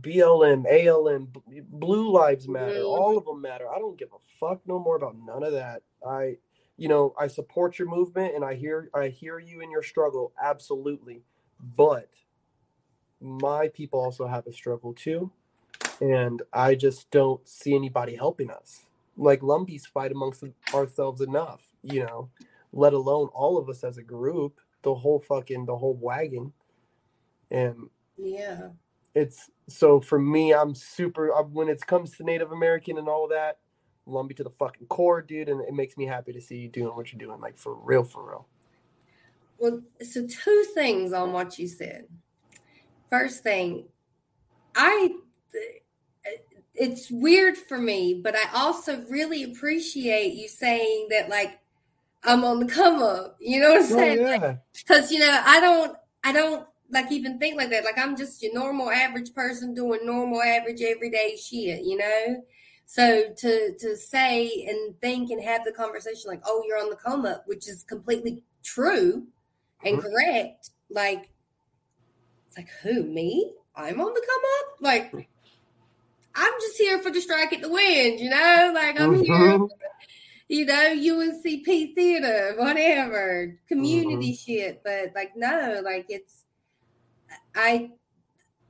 BLM, ALM, Blue Lives Matter, Mhm. all of them matter. I don't give a fuck no more about none of that. I, you know, I support your movement and I hear I hear you in your struggle, absolutely. But my people also have a struggle too, and I just don't see anybody helping us. Like Lumbees fight amongst ourselves enough, you know, let alone all of us as a group, the whole fucking the whole wagon. And Yeah. It's so for me, I'm super uh, when it comes to Native American and all that, Lumbee to the fucking core, dude, and it makes me happy to see you doing what you're doing, like for real, for real. Well, so two things on what you said. First thing, I it's weird for me, but I also really appreciate you saying that like I'm on the come up. You know what I'm Oh, saying? yeah. Because you know, I don't I don't like even think like that. Like I'm just your normal average person doing normal average everyday shit, you know? So to to say and think and have the conversation like, oh, you're on the come up, which is completely true and Mhm. correct, like it's like who, me? I'm on the come up? Like I'm just here for the strike at the wind, you know? Like I'm here Mhm. you know, UNCP theater, whatever, community shit. But like, no, like it's, I,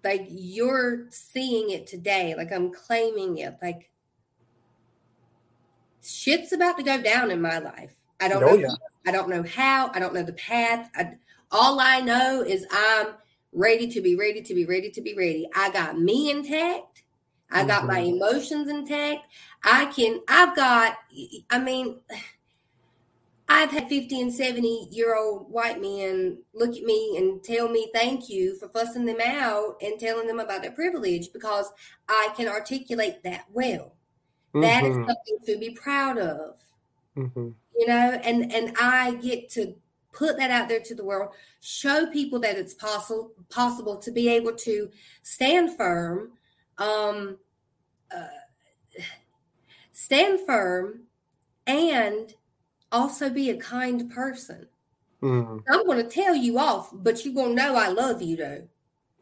like you're seeing it today. Like I'm claiming it. Like shit's about to go down in my life. I don't Oh, know. yeah. I don't know how. I don't know the path. I, all I know is I'm ready to be ready to be ready to be ready. I got me intact. I got my Mhm. emotions intact. I can, I've got, I mean, I've had 50 and 70 year old white men look at me and tell me thank you for fussing them out and telling them about their privilege because I can articulate that well. That is Mhm. something to be proud of Mhm. you know and and i get to put that out there to the world show people that it's possible possible to be able to stand firm um uh, stand firm and also be a kind person Mhm. i'm going to tell you off but you're going to know i love you though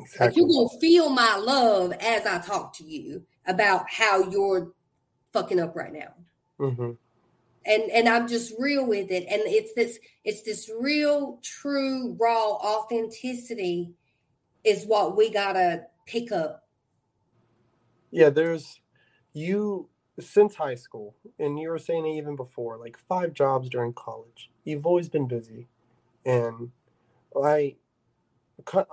Exactly. you're going to feel my love as i talk to you about how you're fucking up right now Mhm. and and I'm just real with it. And it's this it's this real, true, raw authenticity is what we gotta pick up. Yeah, there's you since high school, and you were saying even before, like five jobs during college. You've always been busy, and I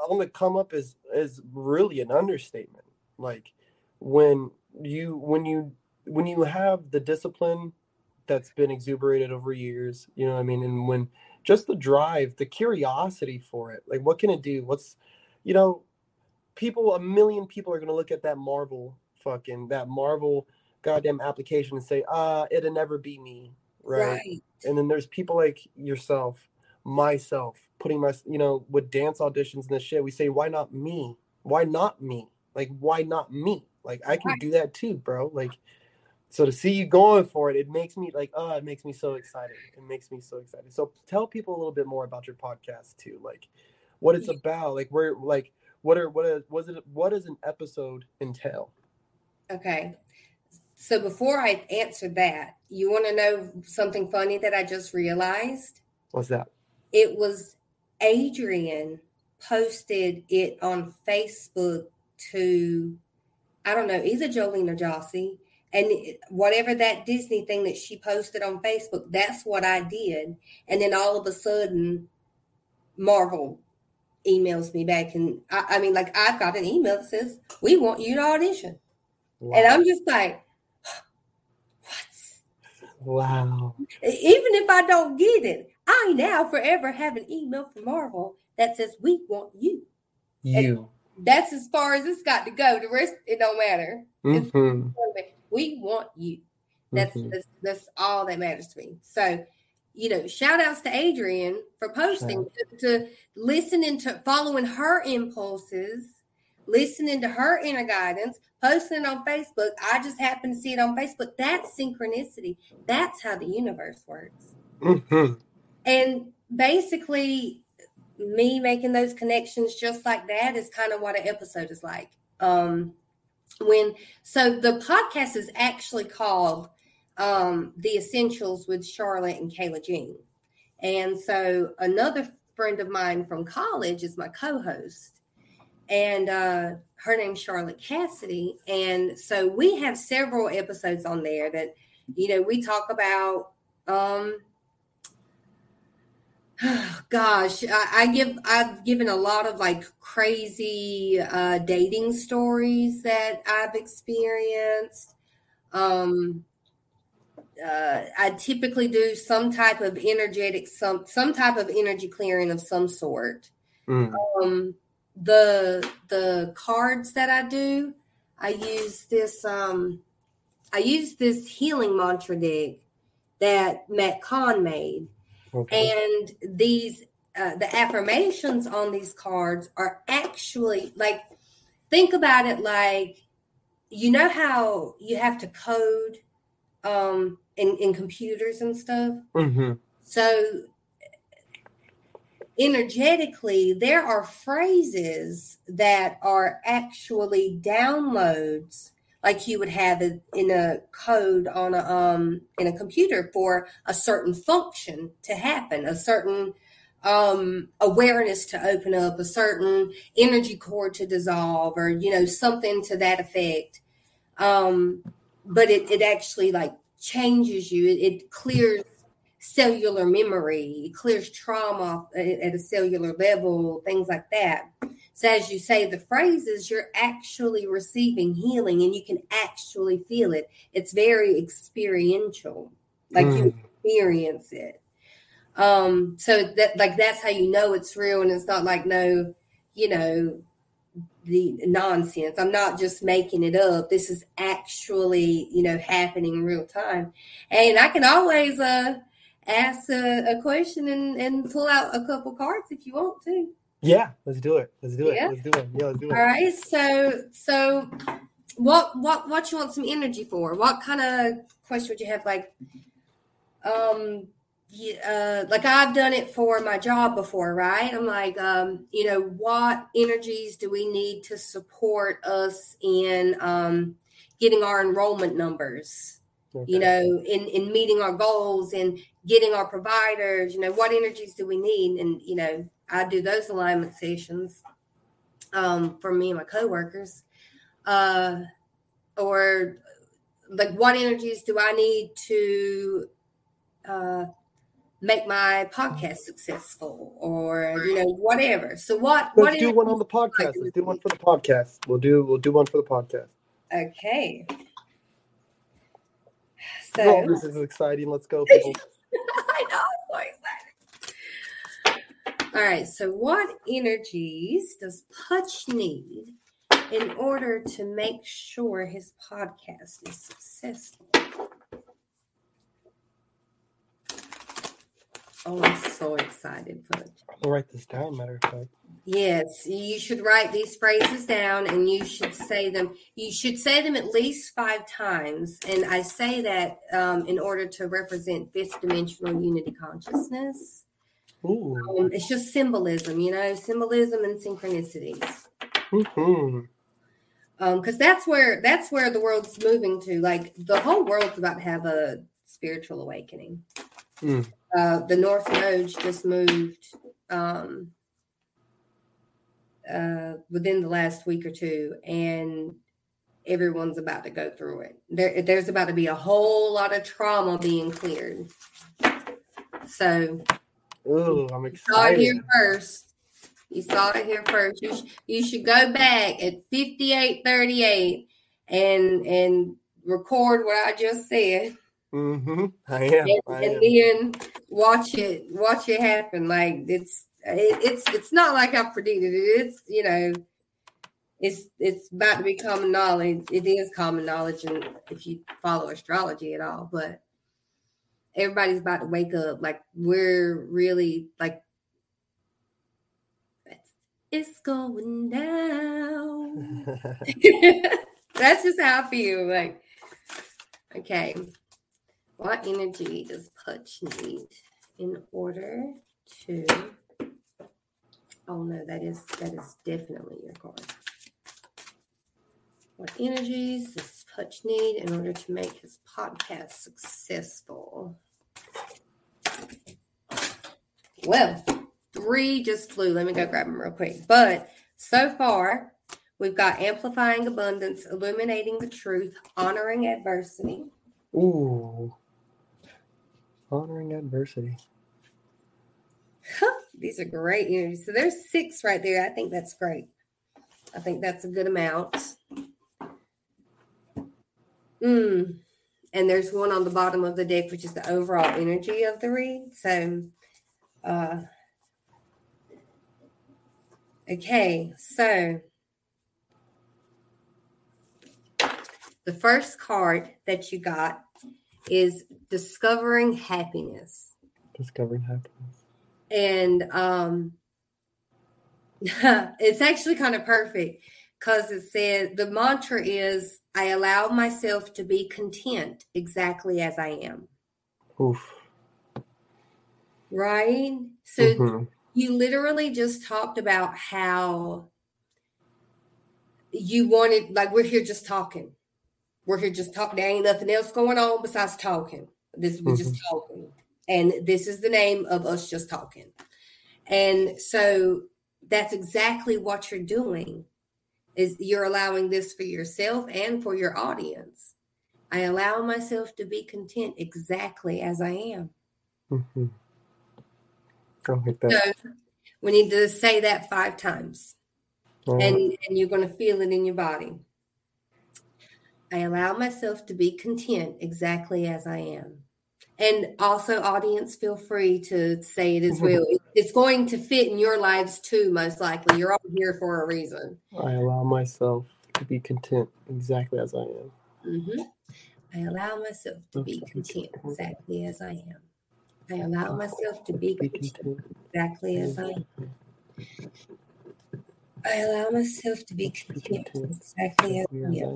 on the come up is is really an understatement. Like when you when you when you have the discipline that's been exuberated over years, you know what I mean, and when just the drive, the curiosity for it, like what can it do? What's you know, people a million people are gonna look at that Marvel fucking that Marvel goddamn application and say, uh, it'll never be me. Right. And then there's people like yourself, myself, putting my you know, with dance auditions and this shit, we say, why not me? Why not me? Like, why not me? Like I can Right. do that too, bro. Like so to see you going for it, it makes me like, oh, it makes me so excited. It makes me so excited. So tell people a little bit more about your podcast too, like what it's about, like where, like what are what is was it? What does an episode entail? Okay. So before I answer that, you want to know something funny that I just realized? What's that? It was Adrian posted it on Facebook to I don't know, either Jolene or Jossie. And whatever that Disney thing that she posted on Facebook, that's what I did. And then all of a sudden, Marvel emails me back. And I, I mean, like, I've got an email that says, We want you to audition. Wow. And I'm just like? Wow. Even if I don't get it, I now forever have an email from Marvel that says, We want you. You. That's as far as it's got to go. The rest, it don't matter. It's- hmm We want you. That's, Mhm. that's that's all that matters to me. So, you know, shout outs to Adrian for posting, to, to listening to following her impulses, listening to her inner guidance, posting it on Facebook. I just happened to see it on Facebook. That's synchronicity. That's how the universe works. hmm And basically, me making those connections just like that is kind of what an episode is like. Um, when so the podcast is actually called um, "The Essentials" with Charlotte and Kayla Jean, and so another friend of mine from college is my co-host, and uh, her name's Charlotte Cassidy, and so we have several episodes on there that you know we talk about. Um, gosh I, I give i've given a lot of like crazy uh dating stories that i've experienced um uh i typically do some type of energetic some some type of energy clearing of some sort Mm. um the the cards that i do i use this um i use this healing mantra deck that matt kahn made. Okay. and these uh, the affirmations on these cards are actually like think about it like you know how you have to code um in, in computers and stuff? Hmm so energetically there are phrases that are actually downloads like you would have it in a code on a um in a computer for a certain function to happen a certain um awareness to open up a certain energy core to dissolve or you know something to that effect. Um but it, it actually like changes you. It, it clears cellular memory it clears trauma at, at a cellular level things like that. So as you say the phrases you're actually receiving healing and you can actually feel it. It's very experiential like you experience it. Um so that like that's how you know it's real and it's not like no you know the nonsense. I'm not just making it up. This is actually you know happening in real time. And i can always uh ask a, a question and and pull out a couple cards if you want to Yeah, let's do it. Let's do it. Yeah. Let's do it. Yeah, let's do it. right so so what what what you want some energy for what kind of question would you have like um uh, like I've done it for my job before, right? I'm like, um, you know, what energies do we need to support us in um, getting our enrollment numbers? Okay. You know, in in meeting our goals and getting our providers. You know, what energies do we need? And you know, I do those alignment sessions um, for me and my coworkers. Uh, or like, what energies do I need to uh, make my podcast successful or you know whatever so what what Let's do one on the podcast. Let's do one for the podcast. We'll do we'll do one for the podcast. okay Oh, this is exciting. Let's go, people. i know i'm so excited all right so what energies does Pudge need in order to make sure his podcast is successful oh i'm so excited Pudge I'll write this down. Matter of fact. Yes, you should write these phrases down and you should say them. You should say them at least five times. And I say that um, in order to represent fifth dimensional unity consciousness. Ooh. Um, it's just symbolism, you know, symbolism and synchronicities. Mm-hmm Because that's where that's where the world's moving to. Like the whole world's about to have a spiritual awakening. Mm. Uh, the North Node just moved. Um, uh, within the last week or two, and everyone's about to go through it. There, there's about to be a whole lot of trauma being cleared. So Ooh, I'm you saw it excited. here first. You saw it here first. You, sh- you should go back at 5838 and and record what I just said. Hmm I am. and, I and am. then watch it watch it happen. Like it's it, it's it's not like i predicted it. It's you know it's it's about to be common knowledge. It is common knowledge and if you follow astrology at all but everybody's about to wake up. Like we're really like it's, it's going down. That's just how I feel. Like, okay, what energy does Pudge need in order to? Oh no, that is that is definitely your card. What energies does Hutch need in order to make his podcast successful? Well, three just flew. Let me go grab them real quick. But so far, we've got amplifying abundance, illuminating the truth, honoring adversity. Ooh. Honoring adversity. These are great energies. So there's six right there. I think that's great. I think that's a good amount. Mm. And there's one on the bottom of the deck, which is the overall energy of the read. So, uh, okay, so the first card that you got is discovering happiness. Discovering happiness. And um, it's actually kind of perfect because it says the mantra is I allow myself to be content exactly as I am. Oof. Right? So Mhm. you literally just talked about how you wanted, like, we're here just talking. We're here just talking. There ain't nothing else going on besides talking. This we're just talking. And this is the name of us just talking. And so that's exactly what you're doing is you're allowing this for yourself and for your audience. I allow myself to be content exactly as I am. Mhm. I like that. So we need to say that five times. Right. and and you're going to feel it in your body. I allow myself to be content exactly as I am. And also, audience, feel free to say it as well. It's going to fit in your lives too, most likely. You're all here for a reason. I allow myself to be content exactly as I am. hmm I allow myself to be content exactly as I am. I allow myself to be content. exactly as I am. I allow myself to be content exactly as I am.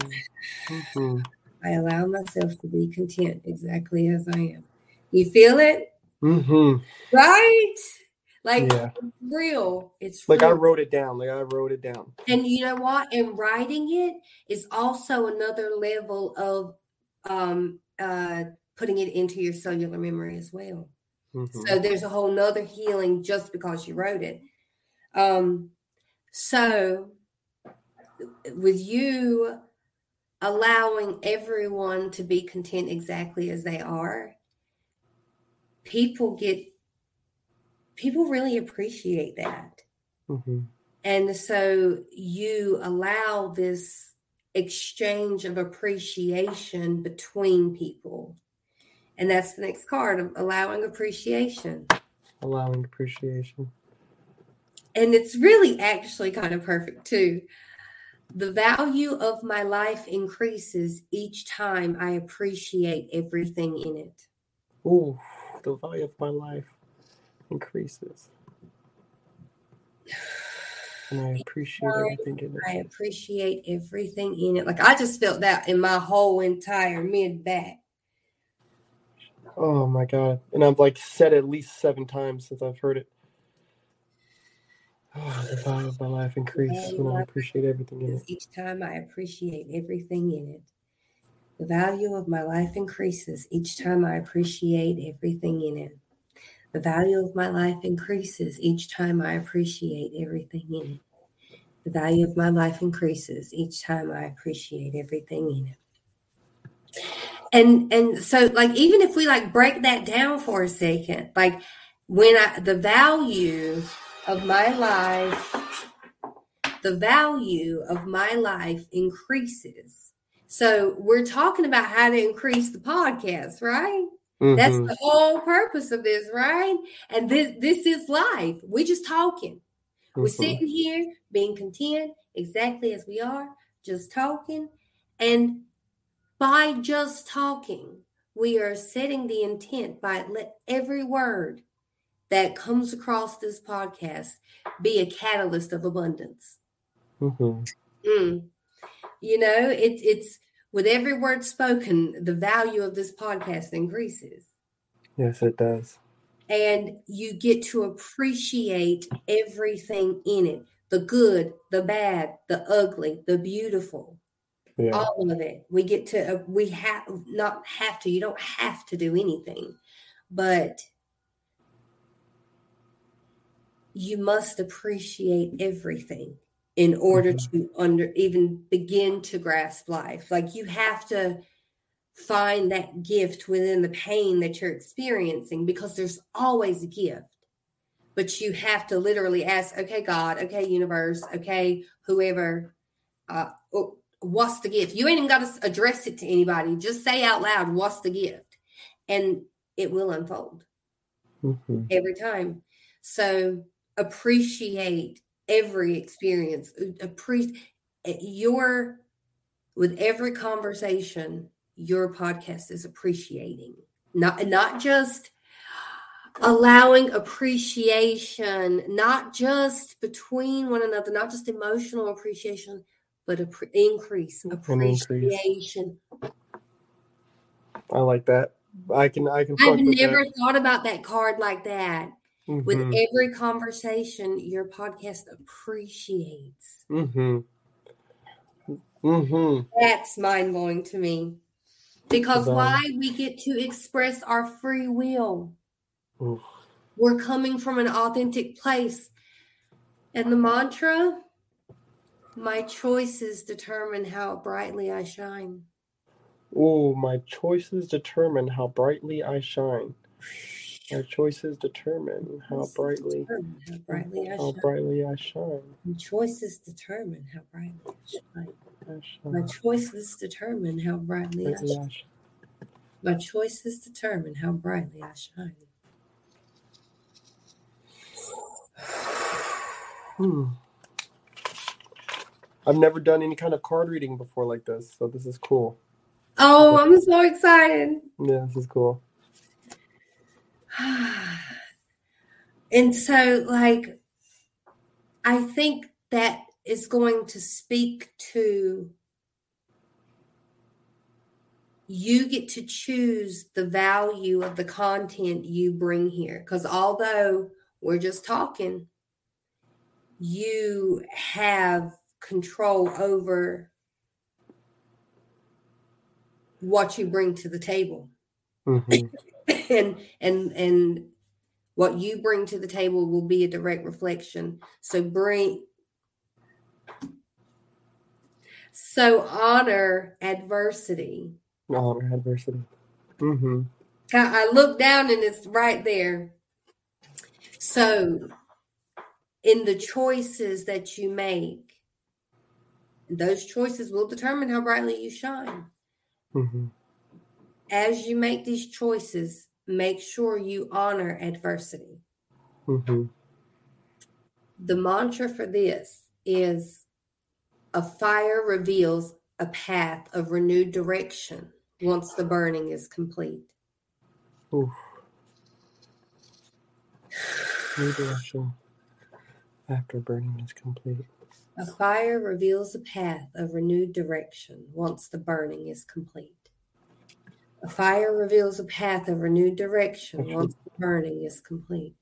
I allow myself to be content exactly as I am. You feel it? Mhm. Right? Like Yeah. it's real. It's Like I wrote it down. Like I wrote it down. and you know what? And writing it is also another level of um uh putting it into your cellular memory as well. Mhm. So there's a whole nother healing just because you wrote it. Um, so with you allowing everyone to be content exactly as they are, people get people really appreciate that. Mhm. And so you allow this exchange of appreciation between people. And that's the next card of allowing appreciation. Allowing appreciation. And it's really actually kind of perfect too. The value of my life increases each time I appreciate everything in it. Ooh, the value of my life increases. And I appreciate everything in it. I appreciate everything in it. Like I just felt that in my whole entire mid back. Oh my god. And I've like said at least seven times since I've heard it. Oh, the value of my life increases when I appreciate everything in it. Each time I appreciate everything in it. The value of my life increases each time I appreciate everything in it. The value of my life increases each time I appreciate everything in it. The value of my life increases each time I appreciate everything in it. And and so like even if we like break that down for a second, like when I the value of my life the value of my life increases. So we're talking about how to increase the podcast, right? That's Mhm. the whole purpose of this, right? And this this is life. We're just talking. We're Mhm. sitting here being content exactly as we are, just talking. And by just talking, we are setting the intent by let every word that comes across this podcast be a catalyst of abundance. Mhm. Mm. You know, it's it's with every word spoken, the value of this podcast increases. Yes, it does. And you get to appreciate everything in it the good, the bad, the ugly, the beautiful. Yeah. all of it. We get to uh, we have not have to. You don't have to do anything, but you must appreciate everything in order to under even begin to grasp life. Like you have to find that gift within the pain that you're experiencing because there's always a gift. But you have to literally ask, okay, God, okay, universe, okay, whoever, uh, what's the gift? You ain't even got to address it to anybody. Just say out loud, what's the gift? And it will unfold Mhm. every time. So appreciate every experience. Uh, appreciate uh, your with every conversation. Your podcast is appreciating, not not just allowing appreciation, not just between one another, not just emotional appreciation, but a pre- increase An increase. appreciation. I like that. I can I can. I've never that. thought about that card like that. With Mhm. every conversation, your podcast appreciates. Mm-hmm. Mm-hmm. That's mind blowing to me. Because why we get to express our free will. Oof. We're coming from an authentic place. And the mantra my choices determine how brightly I shine. Oh, my choices determine how brightly I shine. My choices determine how brightly Determine how brightly I how shine. brightly I shine. My choices determine how brightly I shine. I My shine. choices determine how brightly I Brightly shine. I shine. My choices determine how brightly I shine. Hmm. I've never done any kind of card reading before like this, so this is cool. Oh, I'm so excited. Yeah, this is cool. and so, like, I think that is going to speak to you get to choose the value of the content you bring here. Because although we're just talking, you have control over what you bring to the table hmm and and and what you bring to the table will be a direct reflection so bring so honor adversity Honor adversity. Mm-hmm. i I look down and it's right there so in the choices that you make those choices will determine how brightly you shine Mm-hmm. As you make these choices make sure you honor adversity Mm-hmm. The mantra for this is a fire reveals a path of renewed direction once the burning is complete. Oof. New direction after burning is complete. A fire reveals a path of renewed direction once the burning is complete. A fire reveals a path of renewed direction once the burning is complete.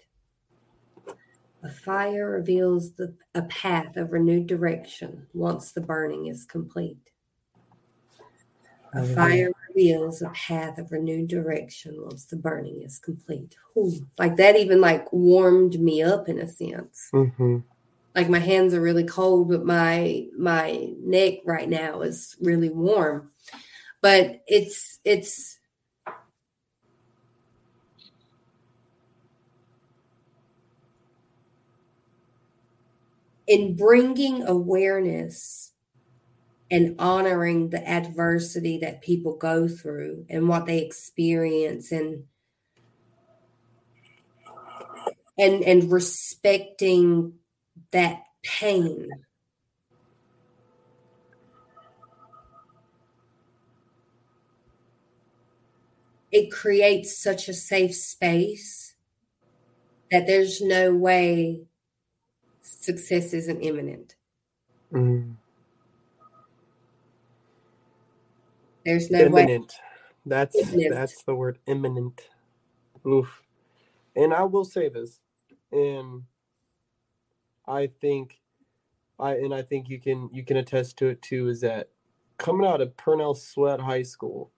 A fire reveals the, a path of renewed direction once the burning is complete. A fire reveals a path of renewed direction once the burning is complete. Whew. Like that even like warmed me up in a sense. Mm-hmm. Like my hands are really cold, but my my neck right now is really warm. But it's it's in bringing awareness and honoring the adversity that people go through and what they experience and and and respecting that pain it creates such a safe space that there's no way success isn't imminent Mm. there's no way Imminent. That's Imminent. that's the word imminent. Oof. And I will say this, and I think I and I think you can you can attest to it too, is that coming out of Purnell Swett High School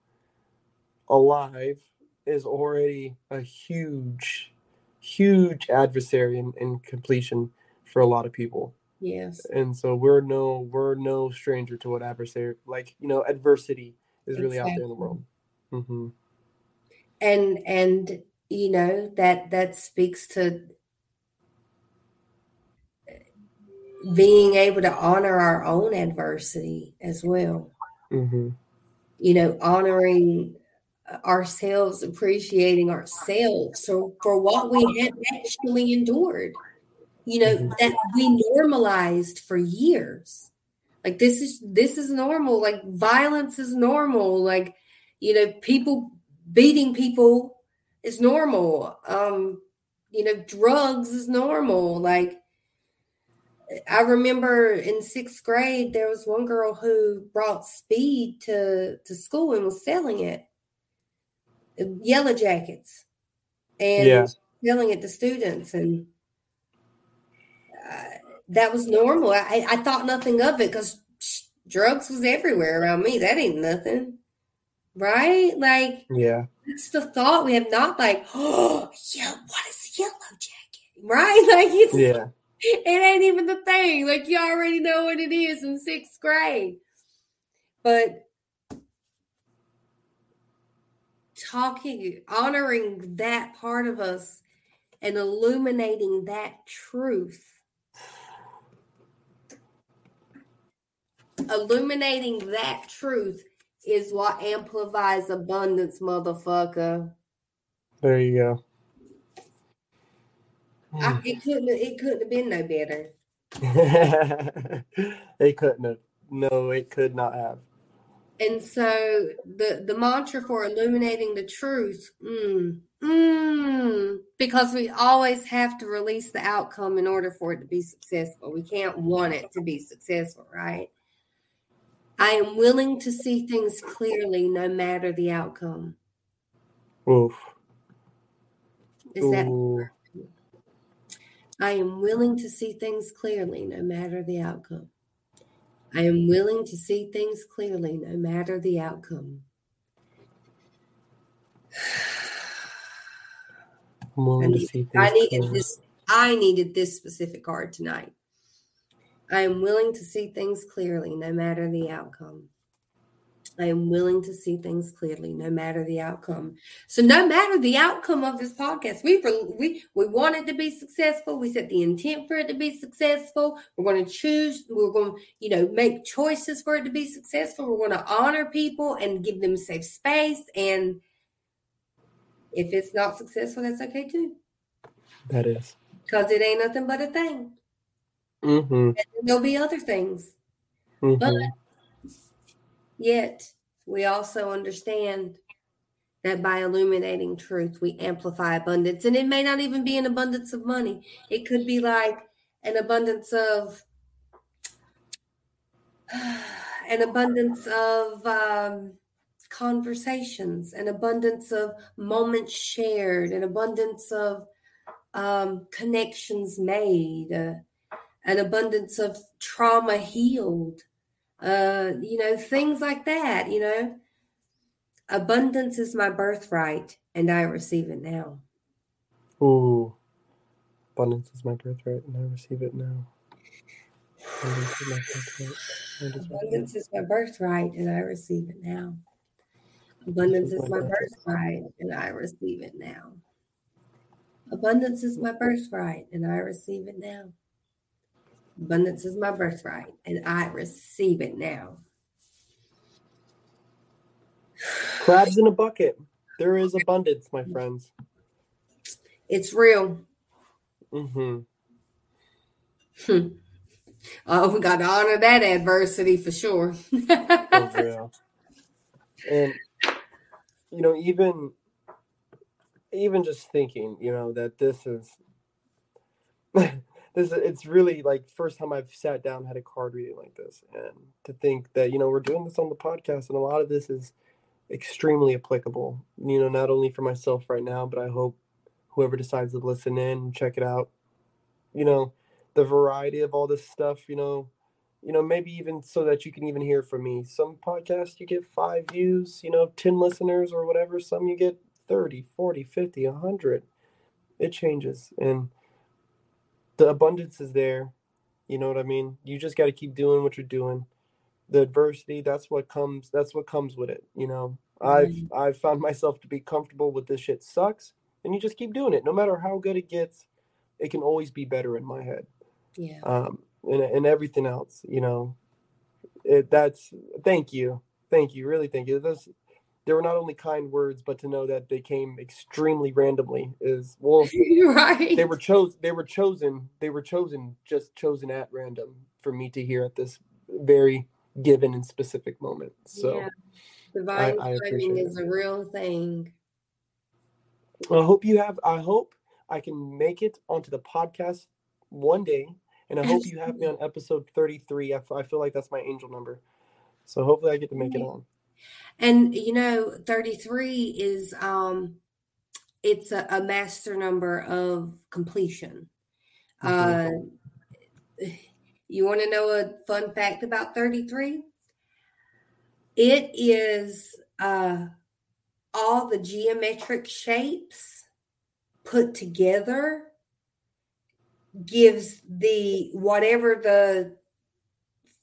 alive is already a huge, huge adversary in, in completion for a lot of people. Yes. And so we're no we're no stranger to what adversary like you know adversity is really out there in the world. Mm-hmm. And and you know that that speaks to being able to honor our own adversity as well. Mm-hmm. You know, honoring ourselves, appreciating ourselves for, for what we have actually endured. You know, Mhm. that we normalized for years. Like this is this is normal. Like violence is normal. Like, you know, people beating people is normal. Um, you know, drugs is normal. Like I remember in sixth grade, there was one girl who brought speed to, to school and was selling it. Yellow jackets. And Yeah. selling it to students. And uh, that was normal. I, I thought nothing of it because drugs was everywhere around me. That ain't nothing. Right? Like, Yeah. it's the thought. We have not like, oh, yeah, what is a yellow jacket? Right? Like, it's, Yeah. it ain't even the thing. Like you already know what it is in sixth grade. But talking, honoring that part of us and illuminating that truth. Illuminating that truth is what amplifies abundance, motherfucker. There you go. I, it couldn't. It couldn't have been no better. it couldn't have. No, it could not have. And so the the mantra for illuminating the truth, mm, mm, because we always have to release the outcome in order for it to be successful. We can't want it to be successful, right? I am willing to see things clearly, no matter the outcome. Oof. Is that I am willing to see things clearly, no matter the outcome. I am willing to see things clearly, no matter the outcome. I, to need, I needed this. I needed this specific card tonight. I am willing to see things clearly, no matter the outcome. I am willing to see things clearly, no matter the outcome. So, no matter the outcome of this podcast, we we we want it to be successful. We set the intent for it to be successful. We're going to choose. We're going to, you know, make choices for it to be successful. We're going to honor people and give them safe space. And if it's not successful, that's okay too That is. because it ain't nothing but a thing. Mm-hmm. And there'll be other things. mm-hmm. But yet, we also understand that by illuminating truth, we amplify abundance. And it may not even be an abundance of money, it could be like an abundance of. An abundance of um, conversations, an abundance of moments shared, an abundance of um, connections made, uh, an abundance of trauma healed, uh, you know, things like that, you know. Abundance is my birthright, and I receive it now. Ooh. Abundance is my birthright, and I receive it now. Abundance is my birthright. Abundance is my birthright, and I receive it now. Abundance is my birthright, and I receive it now. Abundance is my birthright, and I receive it now. Abundance is my birthright, and I receive it now. Crabs in a bucket. There is abundance, my friends. It's real. Mm-hmm. Oh, we got to honor that adversity for sure. For real. And you know, even even just thinking, you know, that this is this it's really like first time I've sat down had a card reading like this, and to think that you know we're doing this on the podcast, and a lot of this is extremely applicable. You know, not only for myself right now, but I hope whoever decides to listen in check it out. You know, the variety of all this stuff. You know, you know, maybe even so that you can even hear from me. Some podcasts you get five views, you know, 10 listeners or whatever. Some you get 30, 40, 50, 100. It changes. And the abundance is there. You know what I mean? You just got to keep doing what you're doing. The adversity, that's what comes that's what comes with it, you know. I've I've found myself to be comfortable with this shit sucks and you just keep doing it no matter how good it gets. It can always be better in my head Yeah. um, and, and everything else. You know, it, that's thank you, thank you, really thank you. Those there were not only kind words, but to know that they came extremely randomly is well, right. they were chosen. They were chosen. They were chosen, just chosen at random for me to hear at this very given and specific moment. So yeah. Divine I timing is a real thing. I hope you have. I hope I can make it onto the podcast one day, and I hope you have me on episode thirty-three. I, f- I feel like that's my angel number, so hopefully I get to make it on. And you know, 33 is um it's a, a master number of completion. Uh you want to know a fun fact about 33? It is uh all the geometric shapes put together gives the whatever the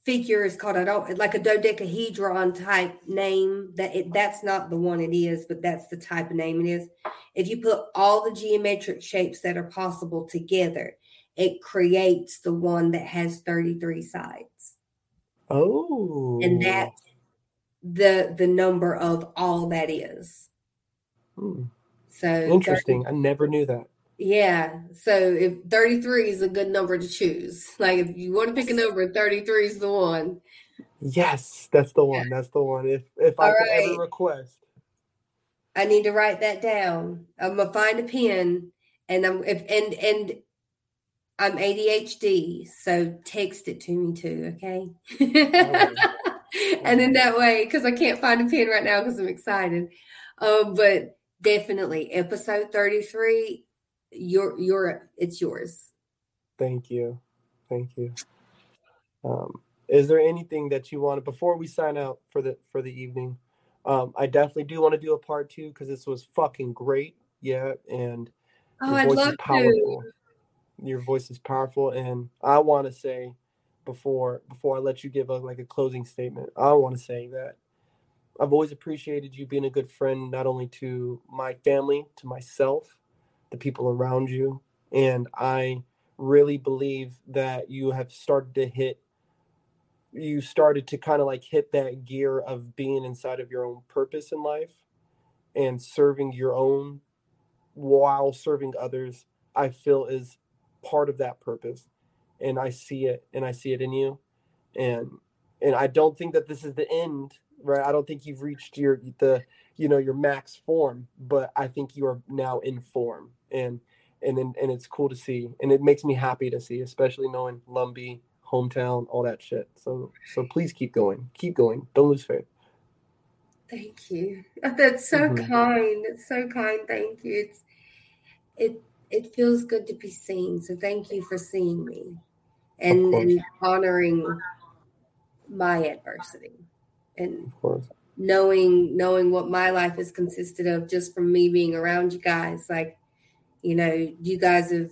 figure is called. I don't like a dodecahedron type name. That it, that's not the one it is, but that's the type of name it is. If you put all the geometric shapes that are possible together, it creates the one that has 33 sides. Oh, And that's the the number of all that is. Hmm, So interesting. I never knew that. Yeah. So if 33 is a good number to choose, like if you want to pick a number, 33 is the one. Yes, that's the one. That's the one. If if I All could ever request, I need to write that down. I'm gonna find a pen and I'm if and and I'm ADHD, so text it to me too, okay? and in that way, because I can't find a pen right now because I'm excited. Um, but definitely episode 33, you're you're it's yours. thank you, thank you. Um, is there anything that you want before we sign out for the for the evening? Um, I definitely do want to do a part two because this was fucking great. Yeah, and Oh, your I'd voice love is to. powerful. Your voice is powerful, and I want to say before before I let you give a, like a closing statement, I want to say that I've always appreciated you being a good friend, not only to my family, to myself, the people around you, and I really believe that you have started to hit. You started to kind of like hit that gear of being inside of your own purpose in life and serving your own while serving others i feel is part of that purpose. And i see it and i see it in you. And and i don't think that this is the end right? I don't think you've reached your the you know your max form but i think you are now in form and and and, and it's cool to see and it makes me happy to see especially knowing lumbee hometown all that shit so so please keep going keep going don't lose faith Thank you. That's so Mhm. kind. That's so kind. Thank you. It's it it feels good to be seen. So thank you for seeing me and, and honoring my adversity and of course knowing knowing what my life has consisted of just from me being around you guys. Like, you know, you guys have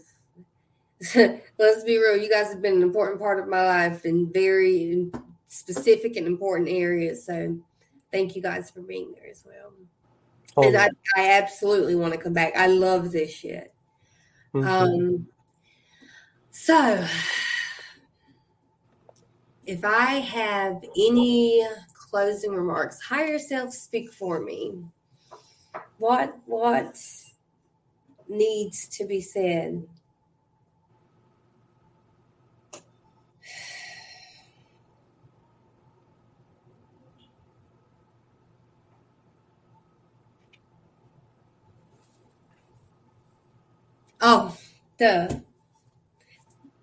let's be real, you guys have been an important part of my life in very specific and important areas. So thank you guys for being there as well. Oh, and I, I absolutely want to come back. I love this shit. Mhm. Um, so, if I have any closing remarks, higher self speak for me. What what needs to be said? Oh, the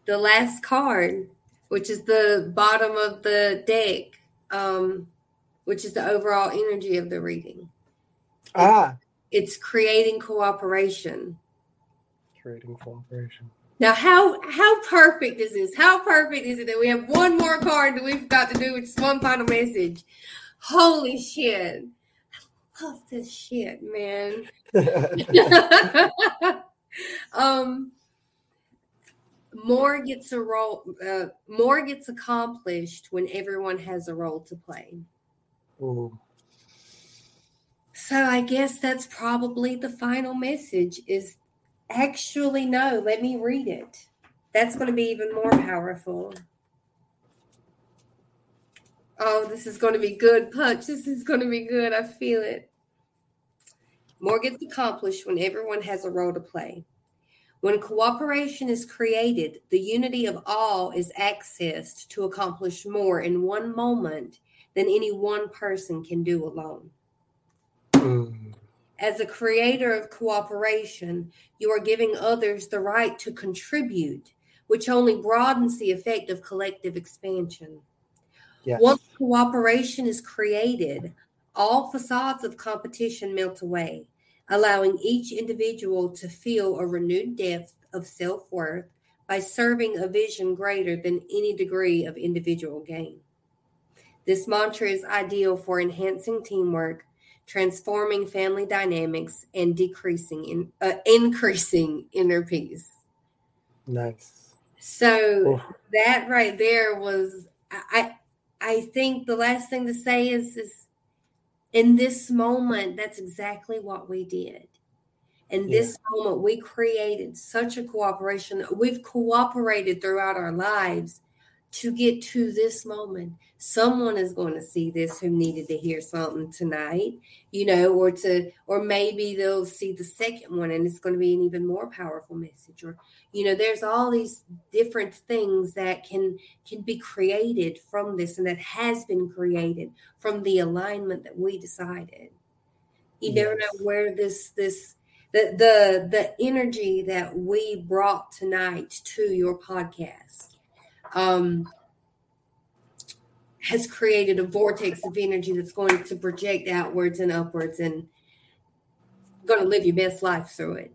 the last card, which is the bottom of the deck, um, which is the overall energy of the reading. ah It's creating cooperation. creating cooperation Now, how how perfect is this? How perfect is it that we have one more card that we've got to do with just one final message? Holy shit! I love this shit, man. um, more gets a role. Uh, more gets accomplished when everyone has a role to play. Ooh. So I guess that's probably the final message is actually no, let me read it. That's going to be even more powerful. Oh, this is going to be good, Pudge. This is going to be good. I feel it. More gets accomplished when everyone has a role to play. When cooperation is created, the unity of all is accessed to accomplish more in one moment than any one person can do alone. Mm. As a creator of cooperation, you are giving others the right to contribute, which only broadens the effect of collective expansion. Yes. Once cooperation is created, all facades of competition melt away, allowing each individual to feel a renewed depth of self worth by serving a vision greater than any degree of individual gain. This mantra is ideal for enhancing teamwork, transforming family dynamics, and decreasing in, uh, increasing inner peace. Nice. So Oof. that right there was I I think the last thing to say is is in this moment that's exactly what we did. In this moment we created such a cooperation. We've cooperated throughout our lives to get to this moment. Someone is going to see this who needed to hear something tonight, you know, or to or maybe they'll see the second one and it's going to be an even more powerful message or you know there's all these different things that can can be created from this and that has been created from the alignment that we decided you never Yes. know where this this the the the energy that we brought tonight to your podcast um has created a vortex of energy that's going to project outwards and upwards and going to live your best life through it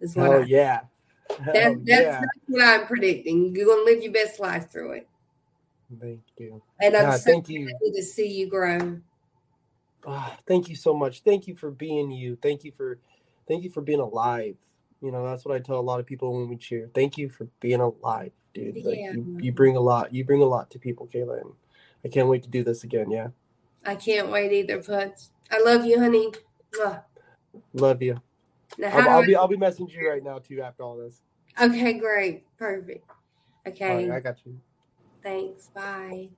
is what Oh I, yeah. that, Hell that's, yeah. that's what I'm predicting. You're going to live your best life through it. Thank you. And I'm God, so thank you. happy to see you grow. Ah, thank you so much. Thank you for being you. Thank you for thank you for being alive. You know, that's what I tell a lot of people when we cheer. Thank you for being alive, dude. Like Yeah. you, you bring a lot. You bring a lot to people, Kayla. And I can't wait to do this again. Yeah. I can't wait either, Pudge. I love you, honey. Mwah. Love you. Now, I'll, I'll I- be I'll be messaging you right now too after all this. okay, great. Perfect. Okay. right, I got you. Thanks. Bye.